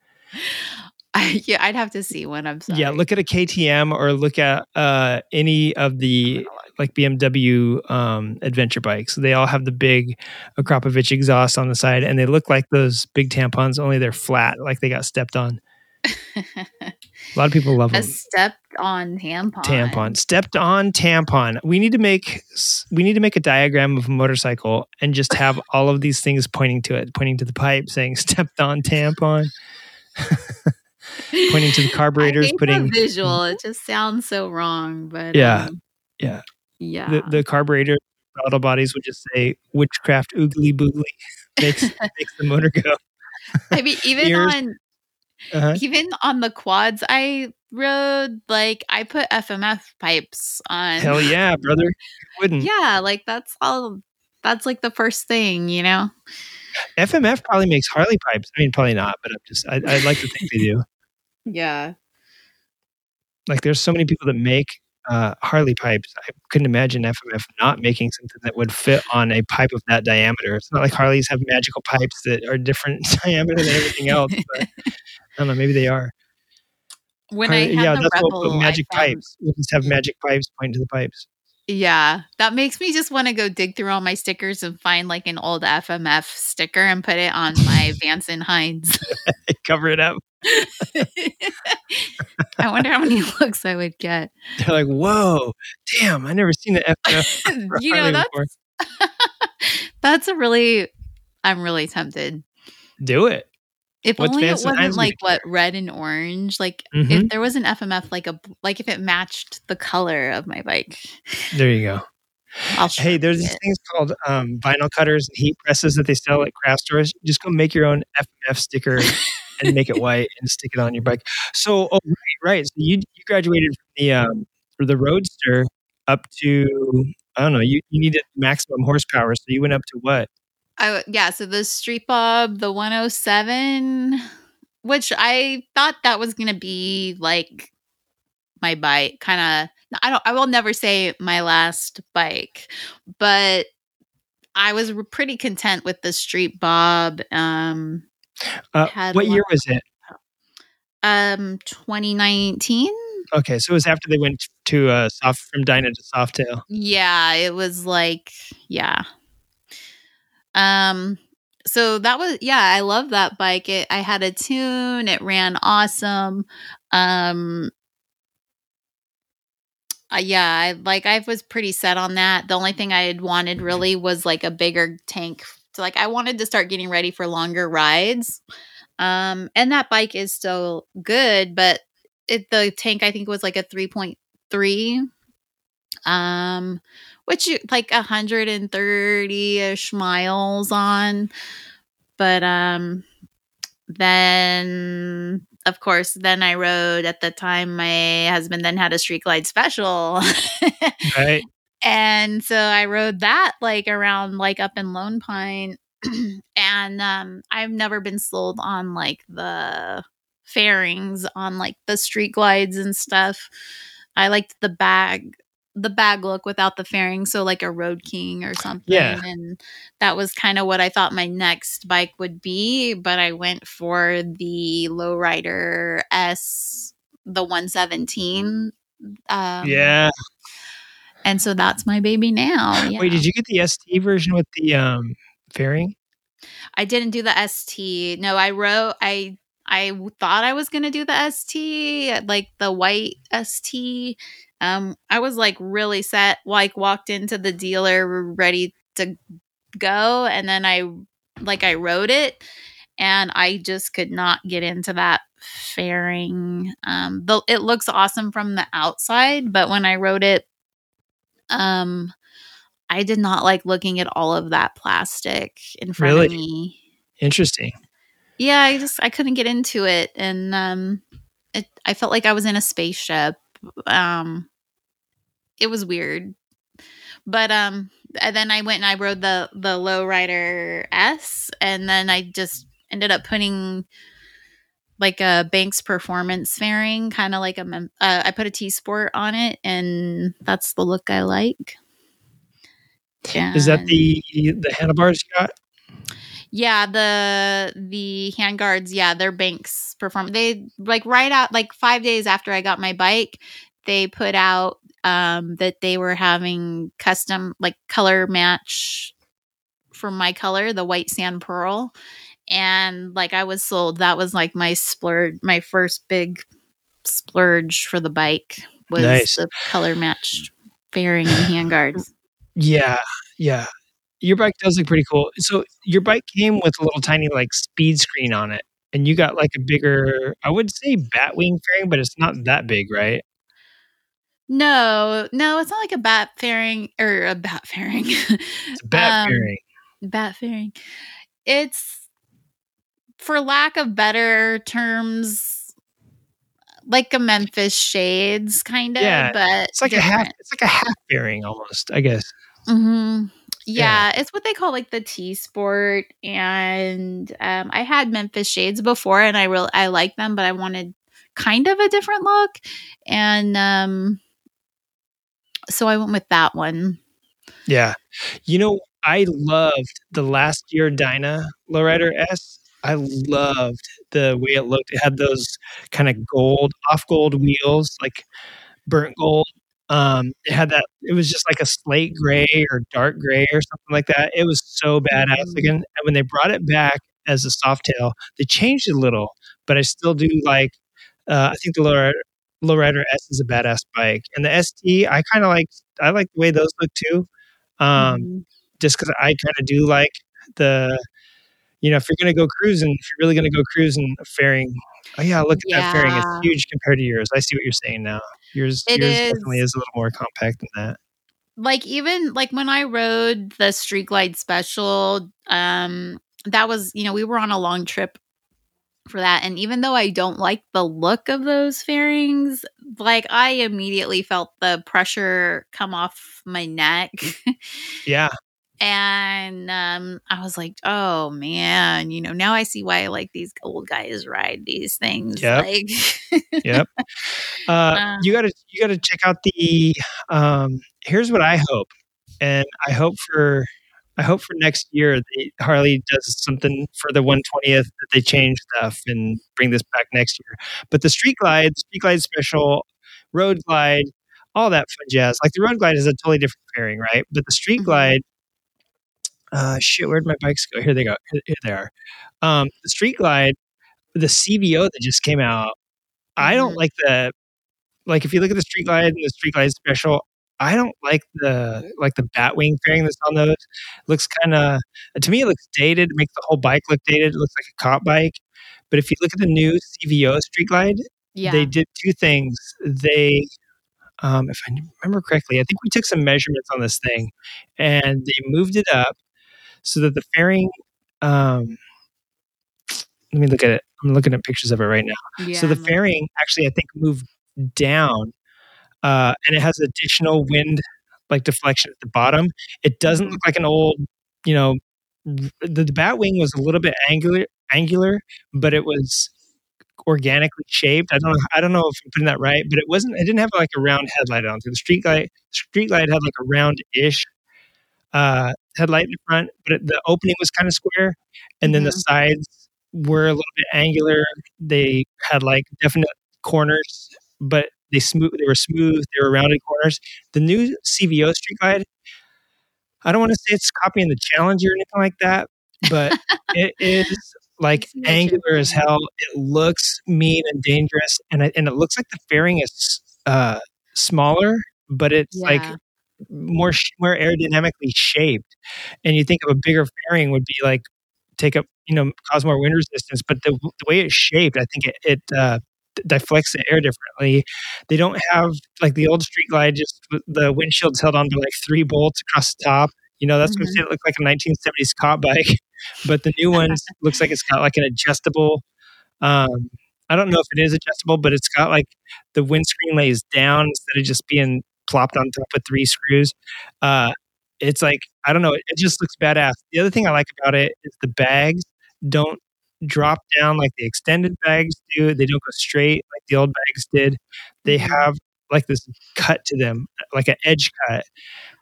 (laughs) Yeah, I'd have to see one. I'm sorry. Yeah, look at a KTM or look at uh any of the like BMW um adventure bikes. They all have the big Akrapovic exhaust on the side and they look like those big tampons, only they're flat, like they got stepped on. A lot of people love (laughs) a them. stepped on tampon. tampon stepped on tampon we need to make we need to make a diagram of a motorcycle and just have (laughs) all of these things pointing to it pointing to the pipe saying stepped on tampon pointing to the (laughs) carburetors putting visual. It just sounds so wrong, but Yeah. um, Yeah. yeah. the, the carburetor throttle bodies would just say witchcraft oogly boogly (laughs) makes makes the motor go (laughs) I mean, even ears. on uh-huh. even on the quads I rode, like I put FMF pipes on. hell yeah brother Who wouldn't Yeah, like that's all. That's like the first thing, you know. fmf probably makes harley pipes i mean probably not but i'm just I, i'd like to think they do Yeah. like there's so many people that make uh, Harley pipes. I couldn't imagine FMF not making something that would fit on a pipe of that diameter. It's not like Harleys have magical pipes that are different (laughs) diameter than everything else. But I don't know. Maybe they are. when I had yeah, the that's what Rebel, what magic found- pipes. We'll just have magic pipes point to the pipes. Yeah, that makes me just want to go dig through all my stickers and find like an old FMF sticker and put it on my (laughs) Vance and Hines. (laughs) Cover it up. I wonder how many (laughs) looks I would get. They're like, whoa, damn, I never seen an FF. (laughs) you know, that's (laughs) that's a really I'm really tempted. Do it. If What's only it Vance and Hines wasn't like what red and orange. Like Mhm. if there was an FMF like a like if it matched the color of my bike. There you go. I'll Hey, there's sharpie these things called um, vinyl cutters and heat presses that they sell at craft stores. Just go make your own FF sticker and make it white and stick it on your bike. So, oh, right, right. So you you graduated from the um, the Roadster up to I don't know. You you needed maximum horsepower, so you went up to what? I yeah, so the Street Bob, the 107, which I thought that was gonna be like my bike, kind of. I don't. I will never say my last bike, but I was pretty content with the Street Bob. Um, Uh, what year was it? um, 2019. Okay, so it was after they went to uh, soft from Dyna to Softail. Yeah, it was like yeah. Um so that was yeah, I love that bike. It I had a tune, it ran awesome. Um uh, yeah, I like I was pretty set on that. The only thing I had wanted really was like a bigger tank. So like I wanted to start getting ready for longer rides. Um and that bike is still good, but it the tank I think was like a 3.3 um which you like 130ish miles on but um then of course then i rode at the time my husband then had a street glide special (laughs) Right. And so i rode that like around like up in lone pine (clears throat) and um i've never been sold on like the fairings on like the street glides and stuff i liked the bag the bag look without the fairing so like a road king or something Yeah. and that was kind of what i thought my next bike would be but i went for the lowrider s the 117 um, yeah. And so that's my baby now yeah. (gasps) Wait, did you get the ST version with the um, fairing? I didn't do the ST. No, I wrote I I thought I was going to do the ST, like the white ST. Um I was like really set, like walked into the dealer ready to go and then I like I wrote it and I just could not get into that fairing. Um the, it looks awesome from the outside, but when I wrote it um I did not like looking at all of that plastic in front Really? of me. Interesting. Yeah, I just I couldn't get into it and um it I felt like I was in a spaceship. Um it was weird. But um and then I went and I rode the the lowrider S and then I just ended up putting like a Banks performance fairing, kind of like a mem- uh, I put a T Sport on it and that's the look I like. Is that the the handlebars got? yeah, the the handguards, yeah, they're Banks perform. They like right out like 5 days after I got my bike, they put out um that they were having custom like color match for my color, the white sand pearl. And like I was sold. That was like my splurge, my first big splurge for the bike was Nice. the color matched fairing and handguards. Yeah, yeah. Your bike does look pretty cool. So your bike came with a little tiny like speed screen on it, and you got like a bigger, I would say batwing fairing, but it's not that big, right? No, no, it's not like a bat fairing or a bat fairing. It's a bat (laughs) Um, fairing. bat fairing. It's for lack of better terms like a Memphis shades kind of, Yeah, but It's like a half. different. It's like a half fairing almost, I guess. Mhm. Yeah. Yeah, it's what they call like the T Sport, and um, I had Memphis shades before, and I real I like them, but I wanted kind of a different look, and um, so I went with that one. Yeah. You know, I loved the last year Dyna Lowrider S. I loved the way it looked. It had those kind of gold, off gold wheels, like burnt gold. Um, it had that. It was just like a slate gray or dark gray or something like that. It was so badass again. And when they brought it back as a soft tail, they changed it a little, but I still do like. Uh, I think the lower lowrider S is a badass bike, and the ST I kind of like. I like the way those look too. Um, Mhm. just because I kind of do like the, you know, if you're gonna go cruising, if you're really gonna go cruising, a fairing. Oh yeah, look at that fairing; it's huge compared to yours. I see what you're saying now. Yours, It yours is. definitely is a little more compact than that. like even like when I rode the Street Glide Special, um, that was you know we were on a long trip for that, and even though I don't like the look of those fairings, like I immediately felt the pressure come off my neck. Yeah, And um, I was like, "Oh man, you know now I see why like these old guys ride these things." Yep. Like, yep. Uh, (laughs) you gotta you gotta check out the. Um, here's what I hope, and I hope for I hope for next year they, Harley does something for the 120th that they change stuff and bring this back next year. But the Street Glide, the Street Glide Special, Road Glide, all that fun jazz. Like the Road Glide is a totally different pairing, right? But the Street Mhm. Glide, uh, shit, where'd my bikes go? Here they go. Here, they are. Um, the Street Glide, the CVO that just came out. I don't Mhm. like the like if you look at the Street Glide and the Street Glide Special. I don't like the like the Batwing fairing that's on those. looks kind of to me it looks dated. It makes the whole bike look dated. It looks like a cop bike. But if you look at the new CVO Street Glide, yeah, they did two things. They, um, if I remember correctly, I think we took some measurements on this thing, and they moved it up so that the fairing. Um, let me look at it. I'm looking at pictures of it right now. yeah, so the fairing actually, I think, moved down, uh, and it has additional wind like deflection at the bottom. It doesn't look like an old, you know, the, the bat wing was a little bit angular, angular, but it was organically shaped. I don't know. I don't know if I'm putting that right, but it wasn't. It didn't have like a round headlight on. it. The Street Glide, Street Glide had like a round-ish uh, headlight in the front, but it, the opening was kind of square, and then the Mhm. sides were a little bit angular. They had like definite corners, but they smooth. They were smooth. They were rounded corners. The new CVO Street Glide. I don't want to say it's copying the Challenger or anything like that, but (laughs) it is like angular as hell. It looks mean and dangerous, and I, and it looks like the fairing is uh, smaller, but it's like Yeah. More more aerodynamically shaped. And you think of a bigger fairing would be like take up you know cause more wind resistance, but the the way it's shaped, I think it it uh, deflects the air differently. They don't have like the old Street Glide, just the windshield's held onto like three bolts across the top. You know, that's what Mhm. it looked like a 1970s cop bike. (laughs) But the new ones (laughs) looks like it's got like an adjustable. Um, I don't know if it is adjustable, but it's got like the windscreen lays down instead of just being plopped on top with three screws. Uh, it's like I don't know. It, just looks badass. The other thing I like about it is the bags don't drop down like the extended bags do. They don't go straight like the old bags did. They Mhm. have like this cut to them, like an edge cut,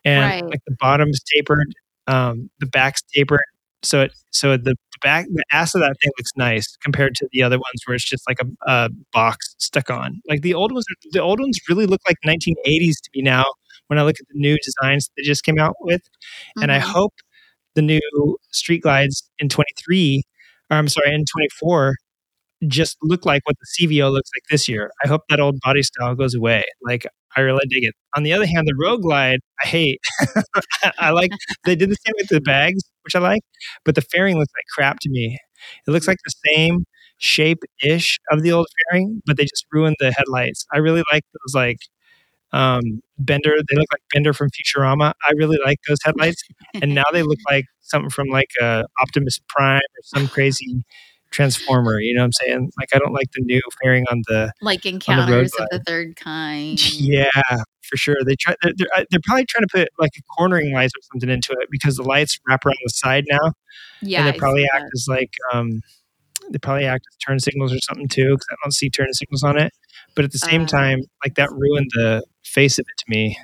and Right. like the bottom's tapered, um, the back's tapered. So it so the, back the ass of that thing looks nice compared to the other ones where it's just like a, a box stuck on. Like the old ones, the old ones really look like 1980s to me now. When I look at the new designs they just came out with, and I Mhm. hope the new street glides in 23 or I'm sorry in 24 just look like what the CVO looks like this year. I hope that old body style goes away. Like I really dig it. On the other hand, the Road Glide I hate. (laughs) I like they did the same with the bags, which I like, but the fairing looks like crap to me. It looks like the same shape ish of the old fairing, but they just ruined the headlights. I really like those like um Bender. They look like Bender from Futurama. I really like those headlights, and now they look (laughs) like something from like uh, Optimus Prime or some crazy transformer. You know what I'm saying? Like I don't like the new fairing on the like encounters of the third kind. yeah, for sure. They try. They're, they're, uh, they're probably trying to put like a cornering lights or something into it because the lights wrap around the side now, Yeah, and they probably act that. as like um, they probably act as turn signals or something too. Because I don't see turn signals on it. But at the same Uh. time, like that ruined the face of it to me.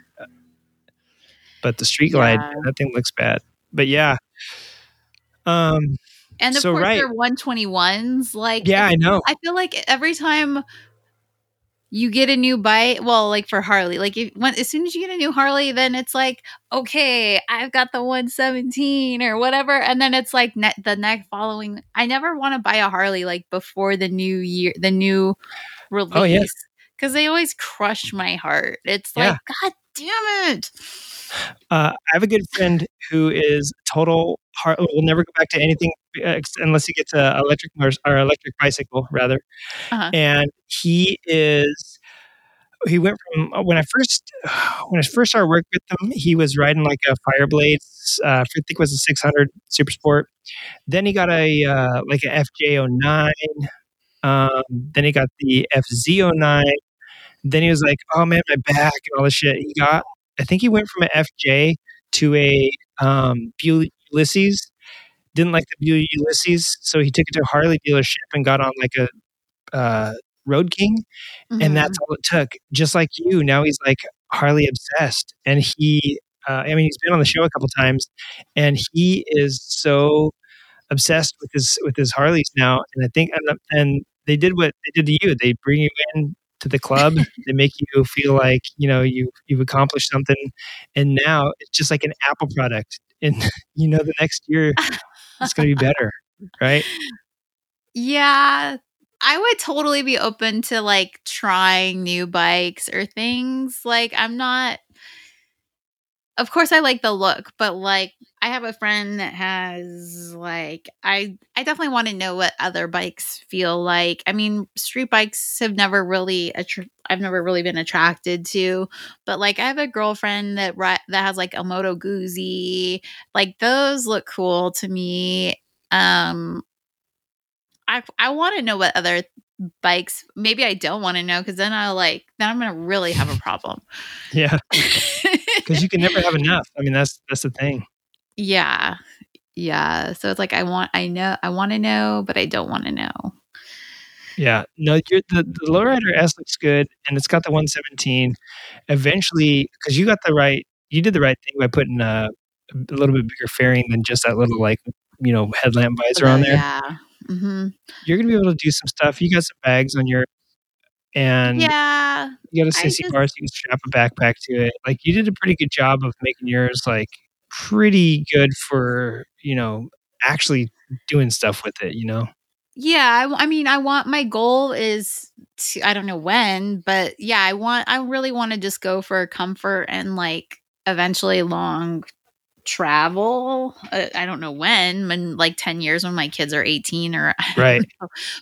But the street glide, Yeah. that thing looks bad. But yeah, um, And of So, course, right. they're 121s. Like, Yeah, I know. I feel like every time you get a new bike, well, like for Harley, like if, when, as soon as you get a new Harley, then it's like, okay, I've got the 117 or whatever. And then it's like ne- the next following. I never want to buy a Harley like before the new year, the new release. Oh, yeah. Cause they always crush my heart. It's Yeah. like, God damn it. Uh, I have a good friend who is total. Har- will never go back to anything unless he gets a electric motor- or electric bicycle rather. Uh-huh. And he is. He went from when I first when I first started working with him. He was riding like a Fireblades. Uh, I think it was a 600 Super Sport. Then he got a uh, like a FJ09. Um, then he got the FZ09. Then he was like, "Oh man, my back and all this shit." He got I think he went from an FJ to a um, Ulysses. Didn't like the Buell Ulysses, so he took it to a Harley dealership and got on like a uh, Road King, Mhm. and that's all it took. Just like you, now he's like Harley obsessed, and he. Uh, I mean, he's been on the show a couple times, and he is so obsessed with his with his Harleys now. And I think, and, and they did what they did to you. They bring you in to the club. they make you feel like you know you you've accomplished something, and now it's just like an Apple product. And (laughs) you know, the next year it's going to be better, right? Yeah, I would totally be open to like trying new bikes or things. Like, I'm not, of course, I like the look, but like, I have a friend that has like, I, I definitely want to know what other bikes feel like. I mean, street bikes have never really, attr- I've never really been attracted to, but like, I have a girlfriend that ri- that has like a Moto Guzzi. Like, those look cool to me. Um, I I want to know what other bikes. Maybe I don't want to know because then I'll like then I'm gonna really have a problem. Yeah, (laughs) because you can never have (laughs) enough. I mean, that's that's the thing. yeah, yeah. So it's like I want I know I want to know, but I don't want to know. Yeah, no, you're, the the lowrider S looks good, and it's got the 117. Eventually, because you got the right, you did the right thing by putting a, a little bit bigger fairing than just that little like you know headlamp visor on Uh, there. Yeah. hmm You're gonna be able to do some stuff. You got some bags on your, and Yeah. you got a sissy bar so you can strap a backpack to it. Like you did a pretty good job of making yours like pretty good for you know actually doing stuff with it. You know. Yeah, I mean, I want my goal is to, I don't know when, but yeah, I want, I really want to just go for comfort and like eventually long travel. Uh, I don't know when, in like 10 years when my kids are 18 or, (laughs) Right.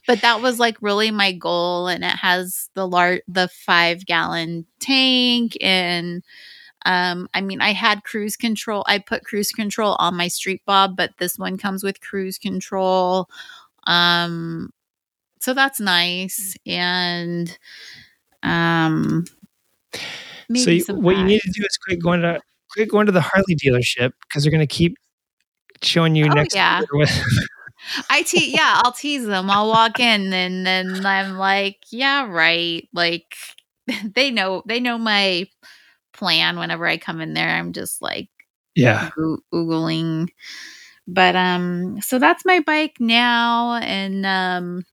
but that was like really my goal. And it has the large, the five gallon tank and, um, I mean, I had cruise control. I put cruise control on my street bob, but this one comes with cruise control. Um, so that's nice. And um, so you, what you need to do is quit going to quit going to the Harley dealership because they're going to keep showing you Oh, next yeah. (laughs) I te- yeah, I'll tease them. I'll walk in and then I'm like, yeah, right. Like (laughs) they know they know my plan whenever I come in there. I'm just like yeah goo- oogling. But um so that's my bike now and um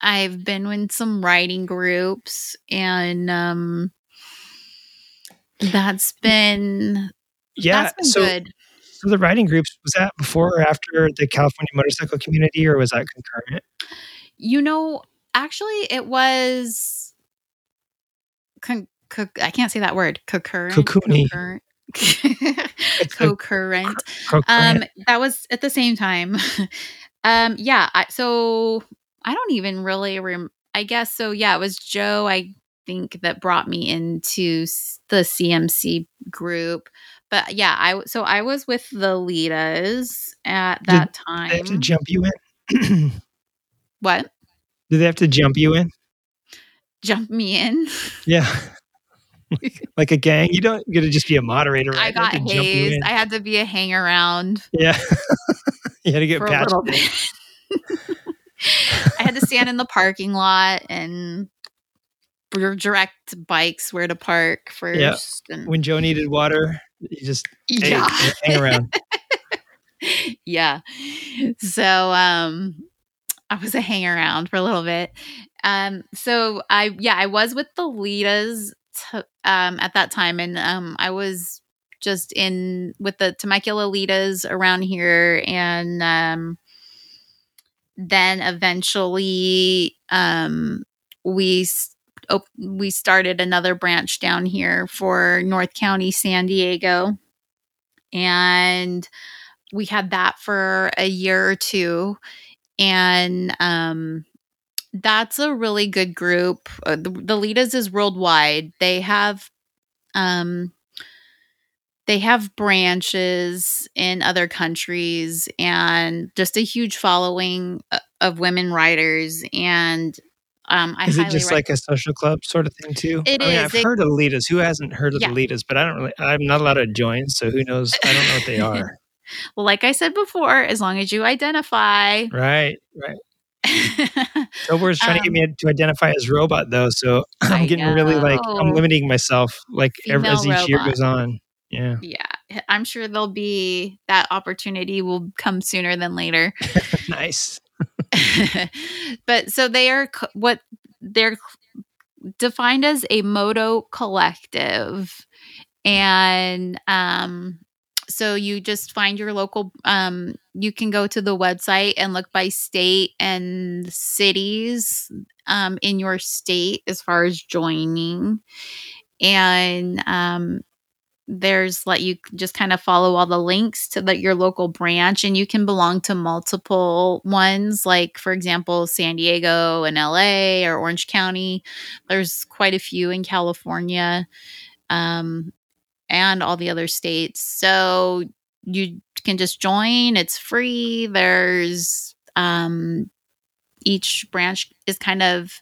I've been in some riding groups and um that's been yeah that's been so good. so the riding groups was that before or after the California motorcycle community or was that concurrent You know, actually, it was. Con- co- I can't say that word. Concurrent. Concurrent. (laughs) Concurrent. concurrent? Um, that was at the same time. (laughs) um, yeah. I, so I don't even really rem. I guess so. Yeah, it was Joe. I think that brought me into the CMC group. But yeah, I so I was with the Litas at Did that they have to time. jump you in (clears throat) What? do they have to jump you in Jump me in. yeah (laughs) like a gang you don't get to just be a moderator right? I got to jump you hazed. I had to be a hang around yeah (laughs) you had to get patched. (laughs) I had to stand in the parking lot and direct bikes where to park first. And when Joe needed water you just yeah, hang around (laughs) yeah. So um I was a hang around for a little bit. Um so I yeah, I was with the Litas t- um at that time and um I was just in with the Temecula Litas around here and um then eventually um we s- op- we started another branch down here for North County San Diego. And we had that for a year or two. And um that's a really good group. Uh, the, the Litas is worldwide. They have um they have branches in other countries and just a huge following of women writers. And um i Is it just like a social club sort of thing too? It I mean, I've It- heard of Litas. Who hasn't heard of Yeah. the Litas? But I don't really. I'm not allowed to join, so who knows? I don't know what they are. well (laughs) like i said before as long as you identify right, right. (laughs) Tobor's trying to get Um, me to identify as robot though, so (clears throat) I'm getting really like I'm limiting myself like ev- as each year goes on. Yeah, yeah i'm sure there'll be that opportunity will come sooner than later (laughs) nice. (laughs) but so they are co- what they're defined as a moto collective. And um so you just find your local um you can go to the website and look by state and cities um in your state as far as joining. And um there's like you just kind of follow all the links to the, your local branch and you can belong to multiple ones like for example san diego and la or orange county. There's quite a few in california um, and all the other states. So you can just join it's free. There's um, each branch is kind of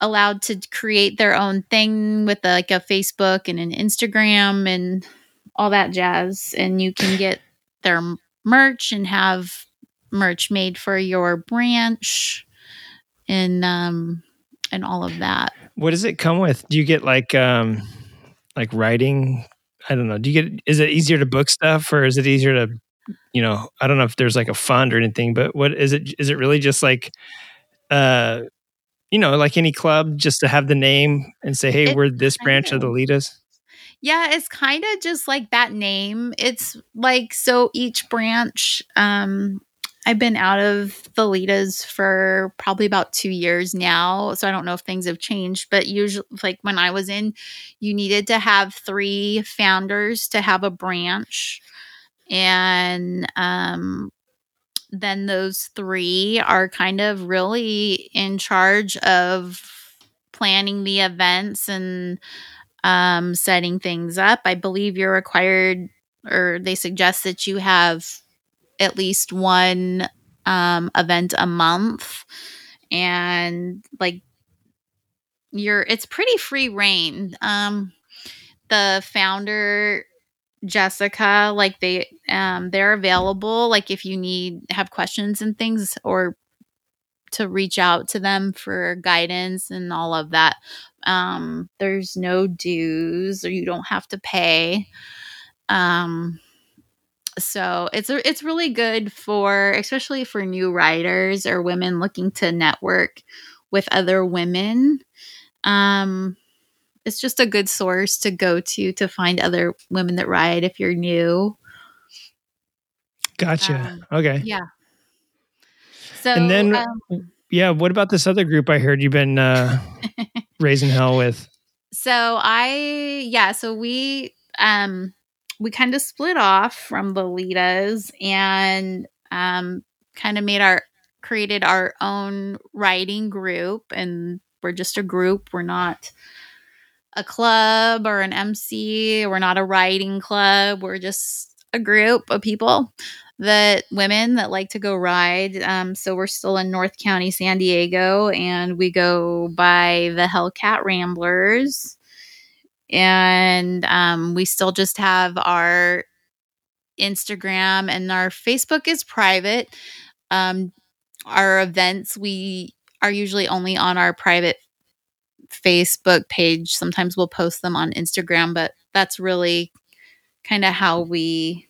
allowed to create their own thing with like a Facebook and an Instagram and all that jazz. And you can get their merch and have merch made for your branch and um and all of that. What does it come with? Do you get like um like writing? I don't know. Do you get? Is it easier to book stuff, or is it easier to, you know? I don't know if there's like a fund or anything, but what is it? Is it really just like, uh, you know, like any club, just to have the name and say, hey, we're this branch of the Litas? Yeah, it's kind of just like that name. It's like so each branch um I've been out of the Litas for probably about 2 years now, so I don't know if things have changed, but usually like when I was in you needed to have 3 founders to have a branch and um then those 3 are kind of really in charge of planning the events and um, setting things up. I believe you're required, or they suggest that you have at least one um, event a month, and like you're, it's pretty free reign. Um, the founder Jessica, like they, um, they're available. Like if you need have questions and things, or to reach out to them for guidance and all of that. Um, there's no dues or you don't have to pay. Um, so it's it's really good for especially for new writers or women looking to network with other women. Um, it's just a good source to go to to find other women that write if you're new. Gotcha. Um, okay. Yeah. So and then, um, yeah, what about this other group I heard you've been uh, (laughs) raising hell with? so i yeah so we um we kind of split off from the Litas and um kind of made our created our own writing group and we're just a group we're not a club or an mc we're not a writing club. We're just a group of people that women that like to go ride. Um, so we're still in north county san diego and we go by the hellcat ramblers. And um, we still just have our instagram and our facebook is private. Um, our events we are usually only on our private facebook page sometimes we'll post them on instagram but that's really kind of how we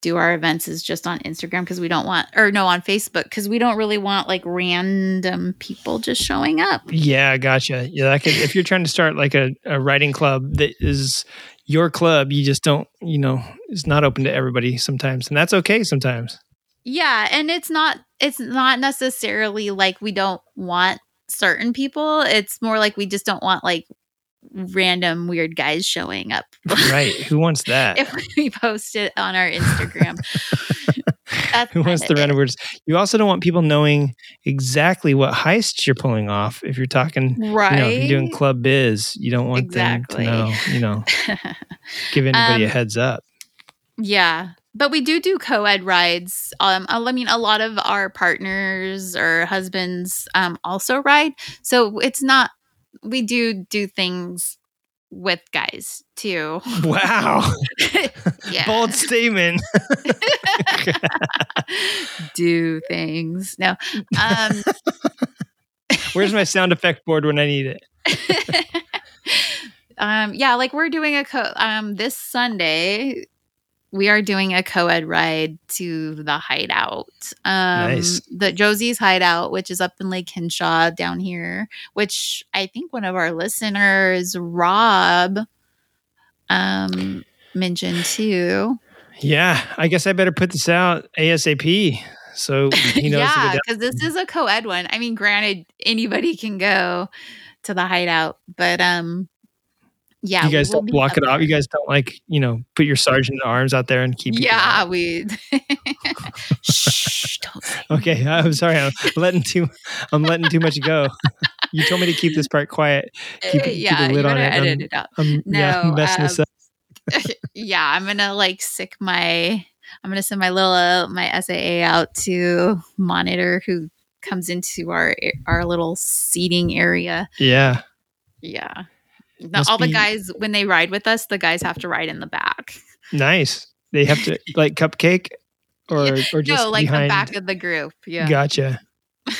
do our events is just on Instagram because we don't want, or no, on Facebook because we don't really want like random people just showing up. Yeah, gotcha. Yeah, that could, if you're trying to start like a, a writing club that is your club, you just don't, you know, it's not open to everybody sometimes, and that's okay sometimes. Yeah, and it's not it's not necessarily like we don't want certain people. It's more like we just don't want like random weird guys showing up. Right? Who wants that? (laughs) if we post it on our Instagram. (laughs) Who wants the random words? You also don't want people knowing exactly what heists you're pulling off. If you're talking, right. you know, if you're doing club biz, you don't want Exactly. them to know. You know, (laughs) give anybody a Um, heads up. Yeah. But we do do co-ed rides. Um, I mean, a lot of our partners or husbands um, also ride. So it's not, we do do things with guys too. Wow, (laughs) bold statement. (laughs) do things. No. Um, (laughs) Where's my sound effect board when I need it? um, yeah, like we're doing a co um this Sunday. We are doing a co-ed ride to the hideout. Um Nice. the Josie's hideout, which is up in Lake Henshaw down here, which I think one of our listeners, Rob, um mentioned too. Yeah, I guess I better put this out ASAP so he (laughs) knows. yeah, because this is a co-ed one. I mean, granted, anybody can go to the hideout, but um, yeah, you guys we'll don't block it off. You guys don't like, you know, put your sergeant arms out there and keep. Yeah, we. (laughs) Shh! Don't. (laughs) Okay, I'm sorry. I'm letting too. I'm letting too much go. you told me to keep this part quiet. Keep, keep yeah, a you lid on it. edit I'm, it out. I'm, yeah, I'm No, messing this um, up. (laughs) yeah, I'm gonna like sick my. I'm gonna send my little uh, my SAA out to monitor who comes into our our little seating area. Yeah, Yeah. Must all the guys when they ride with us, the guys have to ride in the back. nice. They have to (laughs) like cupcake, or or just no, like behind. the back of the group. Yeah. Gotcha.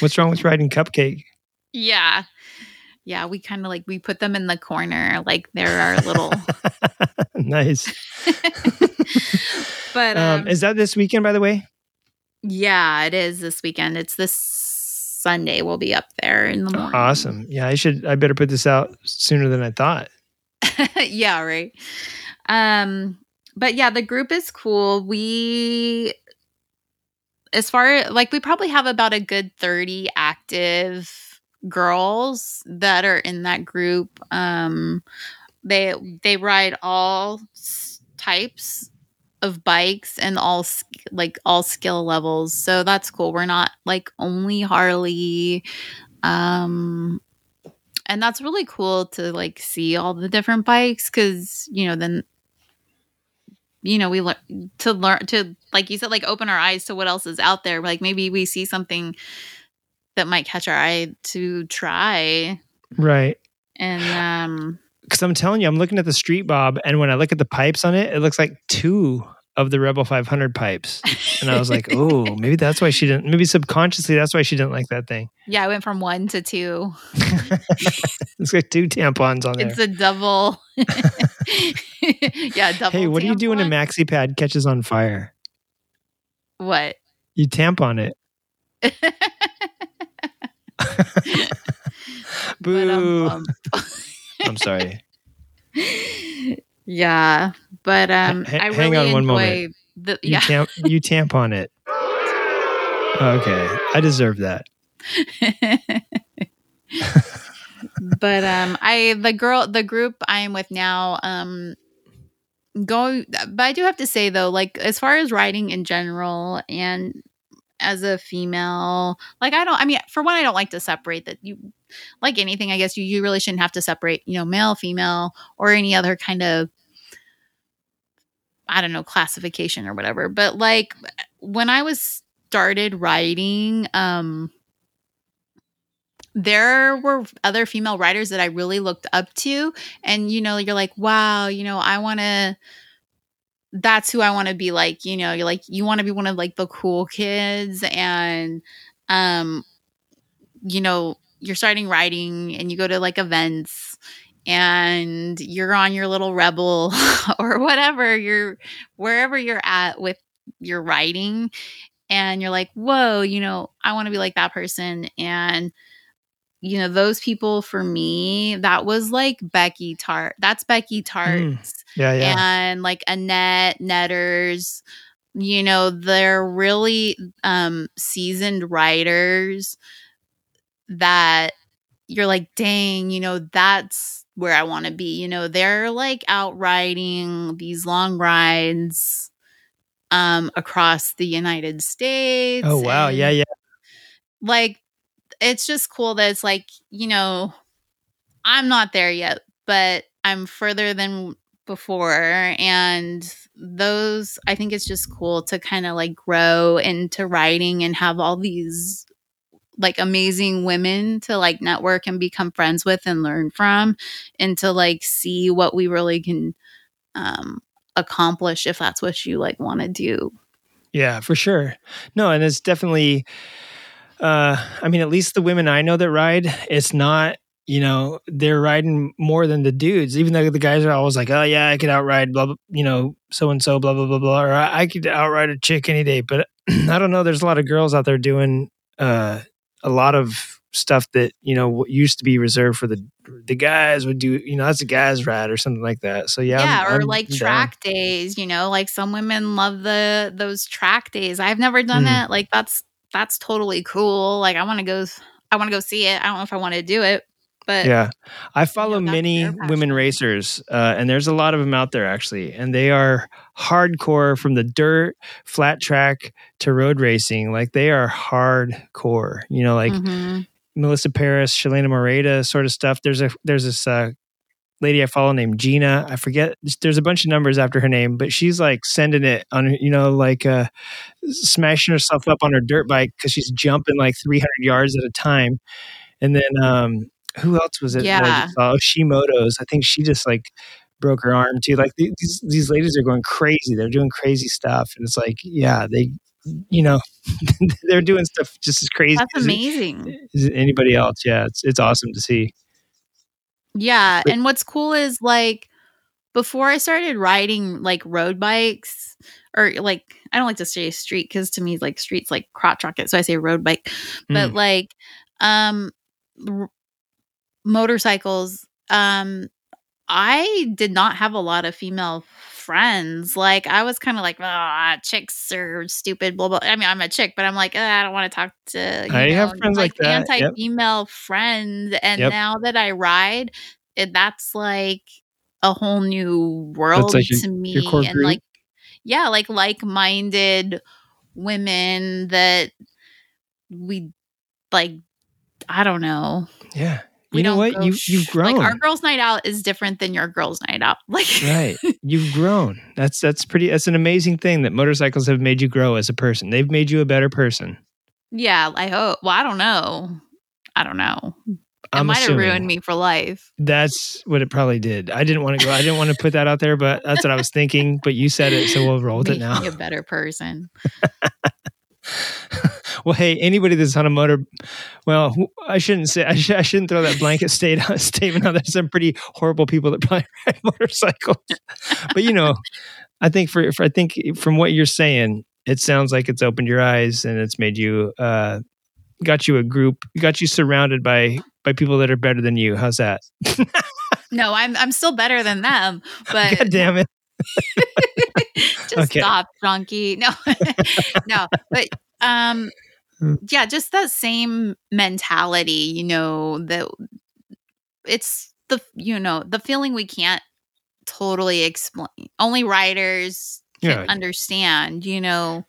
What's wrong with riding cupcake? Yeah. Yeah, we kind of like we put them in the corner, like they're our little. (laughs) nice. (laughs) but um, Um, is that this weekend, by the way? yeah, it is this weekend. It's this Sunday. We'll be up there in the morning. Awesome. Yeah, I should. I better put this out sooner than I thought. (laughs) yeah, right. Um, but yeah, the group is cool. We, as far like, we probably have about a good thirty active girls that are in that group. Um, they they ride all types of bikes and all like all skill levels. So that's cool. We're not like only Harley. Um and that's really cool to like see all the different bikes cuz you know then you know we learn to learn to like you said like open our eyes to what else is out there like maybe we see something that might catch our eye to try Right. and um Because I'm telling you, I'm looking at the Street Bob, and when I look at the pipes on it, it looks like two of the Rebel 500 pipes. And I was like, (laughs) oh, maybe that's why she didn't. Maybe subconsciously, that's why she didn't like that thing. yeah i went from one to two (laughs) It's like two tampons on there. it's a double (laughs) yeah double Hey, what do you do when a maxi pad catches on fire? what You tampon it. But, Boo. I'm sorry. (laughs) yeah but um Ha- i really hang on one enjoy moment. the You, yeah tamp, you tampon it. Okay. I deserve that. (laughs) but um i the girl the group i am with now um go but i do have to say though like as far as writing in general and as a female like i don't i mean for one i don't like to separate that you like anything i guess you, you really shouldn't have to separate you know male female or any other kind of i don't know classification or whatever but like when i was started writing um there were other female writers that I really looked up to. And, you know, you're like, wow, you know, I want to, that's who I want to be like. You know, you're like, you want to be one of like the cool kids. And, um, you know, you're starting writing and you go to like events and you're on your little rebel (laughs) or whatever you're wherever you're at with your writing and you're like, whoa, you know, I want to be like that person. And, you know, those people for me, that was like Becky Tart. That's Becky Tarts Yeah, yeah. and like Annette Netters. You know, they're really um seasoned writers that you're like, dang, you know, that's where I want to be. You know, they're like out riding these long rides um across the United States. oh wow, and, yeah, yeah. Like it's just cool that it's like, you know, I'm not there yet, but I'm further than before and those I think it's just cool to kind of like grow into writing and have all these like amazing women to like network and become friends with and learn from and to like see what we really can um accomplish if that's what you like want to do. Yeah, for sure. No, and it's definitely uh I mean at least the women I know that ride, it's not, you know, they're riding more than the dudes. Even though the guys are always like, "Oh yeah, I could outride blah blah, you know, so and so blah blah blah blah," or I, I could outride a chick any day. But (clears throat) I don't know. There's a lot of girls out there doing uh a lot of stuff that you know what used to be reserved for the the guys would do. You know, that's a guys ride or something like that. So yeah, yeah, I'm- or I'm like down. track days, you know, like some women love the those track days. I've never done Mm. it. Like that's that's totally cool. Like I want to go I want to go see it. I don't know if I want to do it, but yeah. I follow that's many women racers uh, and there's a lot of them out there actually and they are hardcore from the dirt flat track to road racing like they are hardcore you know like Mhm. melissa paris Shelina Moreda sort of stuff. There's a there's this uh, lady i follow named gina i forget there's a bunch of numbers after her name but she's like sending it on you know like uh smashing herself up on her dirt bike because she's jumping like 300 yards at a time and then um who else was it Yeah. Oh, Shimoto's. I think she just like broke her arm too. Like these these ladies are going crazy. They're doing crazy stuff, and it's like, yeah, they, you know, (laughs) they're doing stuff just as crazy that's as, amazing. as anybody else. Yeah, it's it's awesome to see. Yeah, But- and what's cool is like before I started riding like road bikes or like I don't like to say street because to me like streets like crotch rocket, so I say road bike. But Mm. like um r- motorcycles, um I did not have a lot of female friends. Like I was kind of like, ah, chicks are stupid, blah blah. I mean, I'm a chick, but I'm like, "Ah, I don't want to talk to. You I know, have friends like that. Anti-female friends, and Yep. now that I ride, it, that's like a whole new world like your- to me. your and group? like, yeah, like like-minded women that we like. I don't know. Yeah, you know what? you you've grown. Like our girls' night out is different than your girls' night out. Like right (laughs) you've grown that's that's pretty that's an amazing thing that motorcycles have made you grow as a person they've made you a better person Yeah, I hope. Well, I don't know. I don't know. It I'm might have ruined me for life. That's what it probably did. I didn't want to go. I didn't want to put that out there, but that's what I was thinking. But you said it, so we'll roll with it now. a better person. (laughs) well, hey, anybody that's on a motor, well, I shouldn't say. I, sh- I shouldn't throw that blanket (laughs) state (laughs) statement out. There's some pretty horrible people that (laughs) probably ride motorcycles. but you know, I think for, for I think from what you're saying, it sounds like it's opened your eyes and it's made you uh, got you a group, got you surrounded by by people that are better than you. How's that? No, I'm I'm still better than them. But God damn it! just Okay. stop, donkey. No, no, but um. Yeah, just that same mentality. You know that it's the you know the feeling we can't totally explain. Only writers can Yeah. understand. You know,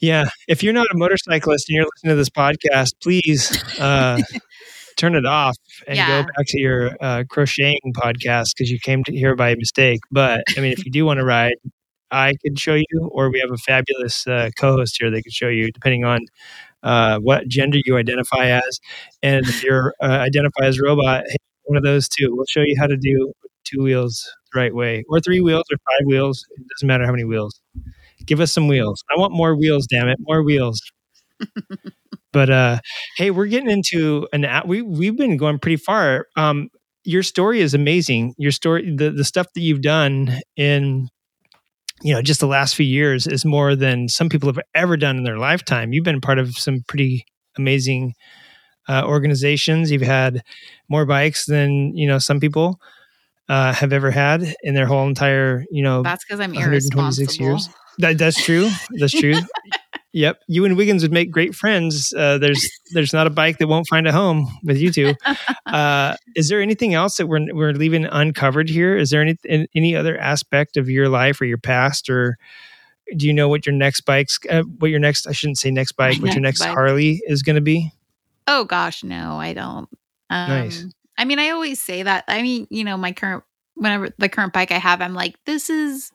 Yeah. If you're not a motorcyclist and you're listening to this podcast, please uh, (laughs) turn it off and Yeah. go back to your uh, crocheting podcast because you came to here by mistake. But I mean, if you do want to ride, I could show you, or we have a fabulous uh, co host here that could show you, depending on uh, what gender you identify as. And if you're uh, identify as robot, one of those two. We'll show you how to do two wheels the right way, or three wheels, or five wheels. It doesn't matter how many wheels. Give us some wheels. I want more wheels, damn it, more wheels. but uh, hey, we're getting into an we we've been going pretty far. Um, your story is amazing. Your story, the the stuff that you've done in you know, just the last few years is more than some people have ever done in their lifetime. You've been part of some pretty amazing uh, organizations. You've had more bikes than you know some people uh, have ever had in their whole entire you know That's because I'm 126 irresponsible. years. That, that's true. That's true. (laughs) yep. You and Wiggins would make great friends. Uh, there's there's not a bike that won't find a home with you two. (laughs) Uh, is there anything else that we're we're leaving uncovered here? Is there any any other aspect of your life or your past, or do you know what your next bike's uh, what your next I shouldn't say next bike, what your next next bike. Harley is going to be? Oh gosh, no, I don't. Um, Nice. I mean, I always say that. I mean, you know, my current whenever the current bike I have, I'm like, this is.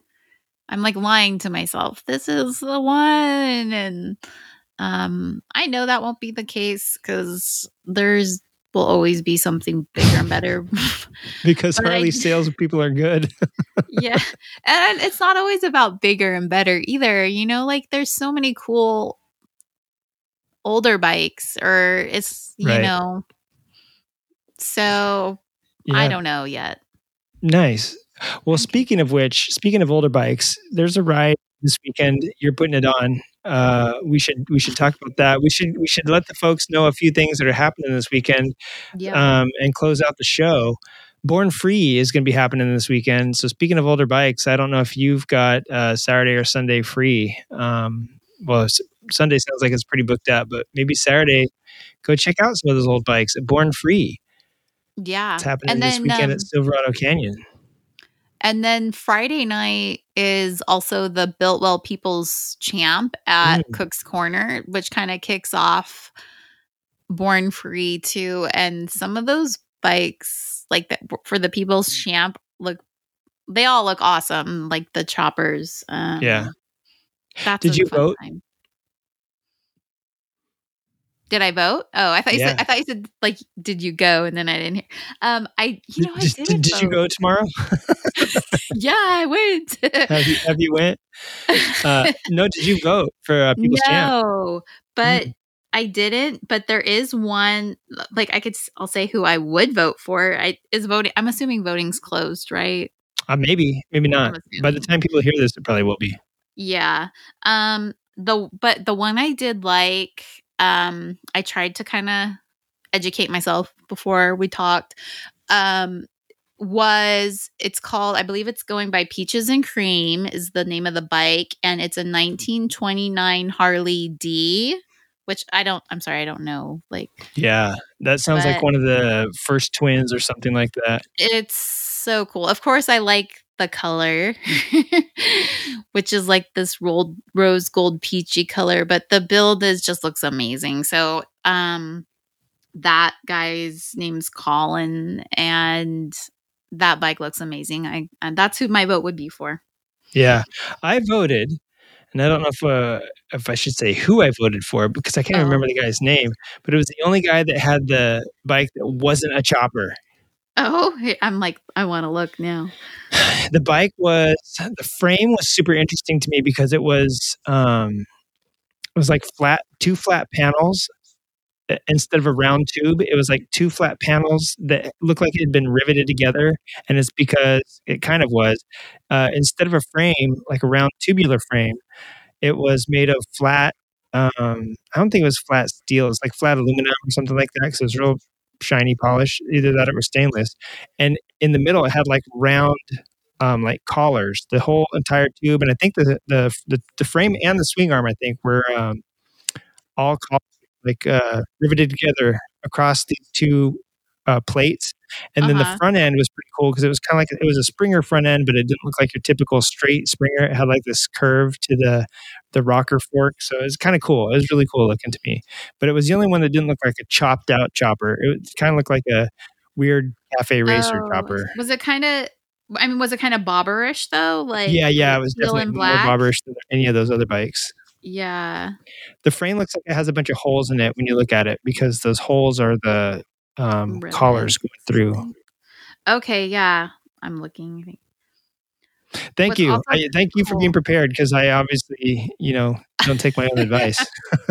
I'm like lying to myself. This is the one, and um, I know that won't be the case because there's will always be something bigger and better. (laughs) Because But I- Harley sales people are good. (laughs) yeah, and it's not always about bigger and better either. You know, like there's so many cool older bikes, or it's you Right. know. So I don't know yet. Nice. Well, speaking of which, speaking of older bikes, there's a ride this weekend. You're putting it on. Uh, we should we should talk about that. We should we should let the folks know a few things that are happening this weekend, Yeah. um, and close out the show. Born Free is going to be happening this weekend. So speaking of older bikes, I don't know if you've got uh, Saturday or Sunday free. Um, well, Sunday sounds like it's pretty booked up, but maybe Saturday, go check out some of those old bikes at Born Free. yeah. It's happening and this then, weekend um, at Silverado Canyon. And then Friday night is also the Biltwell People's Champ at Mm. Cook's Corner, which kind of kicks off Born Free too. And some of those bikes, like the, for the People's Champ, look they all look awesome. Like the choppers. Um, Yeah. That's Did you vote? time. Did I vote? Oh, I thought you Yeah. said I thought you said like did you go and then I didn't hear. Um I you know I did, did, did, did you go tomorrow? (laughs) Yeah, I went. (laughs) have you have you went? Uh, no, did you vote for uh, People's Champ? no, but Mm. I didn't. But there is one. Like I could, I'll say who I would vote for. I is voting. I'm assuming voting's closed, right? Uh, maybe, maybe not. By the time people hear this, it probably will be. Yeah. Um. The but the one I did like. Um. I tried to kind of educate myself before we talked. Um. Was it's called? I believe it's going by Peaches and Cream is the name of the bike, and it's a 1929 Harley D. Which I don't. I'm sorry, I don't know. Like Yeah, that sounds like one of the first twins or something like that. it's so cool. Of course, I like the color, (laughs) which is like this rolled rose gold peachy color, but the build is just looks amazing. So, um, that guy's name's Colin, and that bike looks amazing. I and that's who my vote would be for. Yeah, I voted, and I don't know if uh, if I should say who I voted for because I can't Oh. remember the guy's name, but it was the only guy that had the bike that wasn't a chopper. Oh, I'm like, I want to look now. (sighs) the bike was the frame was super interesting to me because it was um it was like flat two flat panels uh, instead of a round tube it was like two flat panels that looked like it had been riveted together and it's because it kind of was uh, instead of a frame like a round tubular frame it was made of flat um i don't think it was flat steel it's like flat aluminum or something like that because it was real shiny polish either that or it was stainless. And in the middle it had like round um, like collars, the whole entire tube, and I think the the the, the frame and the swing arm, I think, were um, all like uh, riveted together across these two uh, plates. And then the Uh-huh. front end was pretty cool because it was kind of like it was a Springer front end, but it didn't look like your typical straight Springer. It had like this curve to the the rocker fork, so it was kind of cool. It was really cool looking to me. But it was the only one that didn't look like a chopped out chopper. It kind of looked like a weird cafe racer Oh, chopper. Was it kind of? I mean, was it kind of bobberish though? Like yeah, yeah, it was definitely more bobberish than any of those other bikes. Yeah. The frame looks like it has a bunch of holes in it when you look at it because those holes are the um, Rivet. collars going through. Okay, yeah. I'm looking. Thank What's you, I, thank you for being prepared because I obviously, you know, don't take my own advice. (laughs)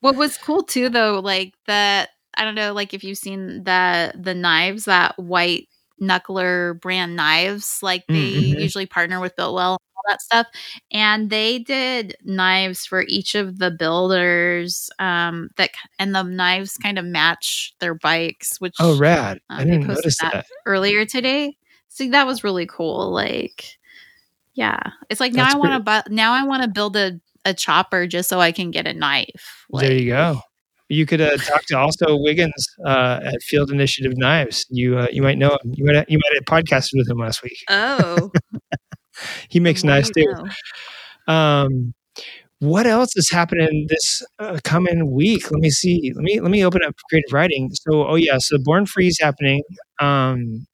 What was cool too, though, like that. I don't know, like if you've seen the the knives, that white knuckler brand knives, like they Mm, mhm. usually partner with Biltwell all that stuff. And they did knives for each of the builders um, that, and the knives kind of match their bikes, which Oh, rad! I um, didn't posted notice that that. earlier today. See, that was really cool. Like, yeah, it's like now I want to buy. Now I want to build a a chopper just so I can get a knife. there you go. You could uh, talk to also Wiggins uh, at Field Initiative Knives. You uh, you might know him. You might you might have podcasted with him last week. Oh, (laughs) He makes the more too. Um, what else is happening this uh, coming week? Let me see. Let me let me open up Creative Riding. So, oh yeah, so Born Free is happening. Um,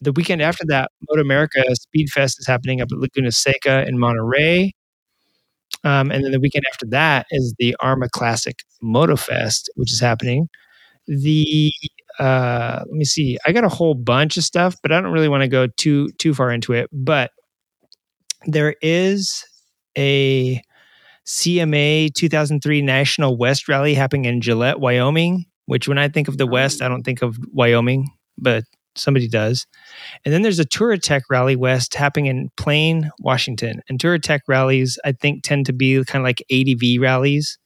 the weekend after that, Moto America Speed Fest is happening up at Laguna Seca in Monterey. Um, and then the weekend after that is the Arma Classic Moto Fest, which is happening. The uh, let me see. I got a whole bunch of stuff, but I don't really want to go too too far into it. But there is a CMA 2003 National West Rally happening in Gillette, Wyoming. Which, when I think of the West, I don't think of Wyoming, but somebody does. And then there's a Touratech Rally West happening in Plain, Washington. And Touratech rallies, I think, tend to be kind of like ADV rallies.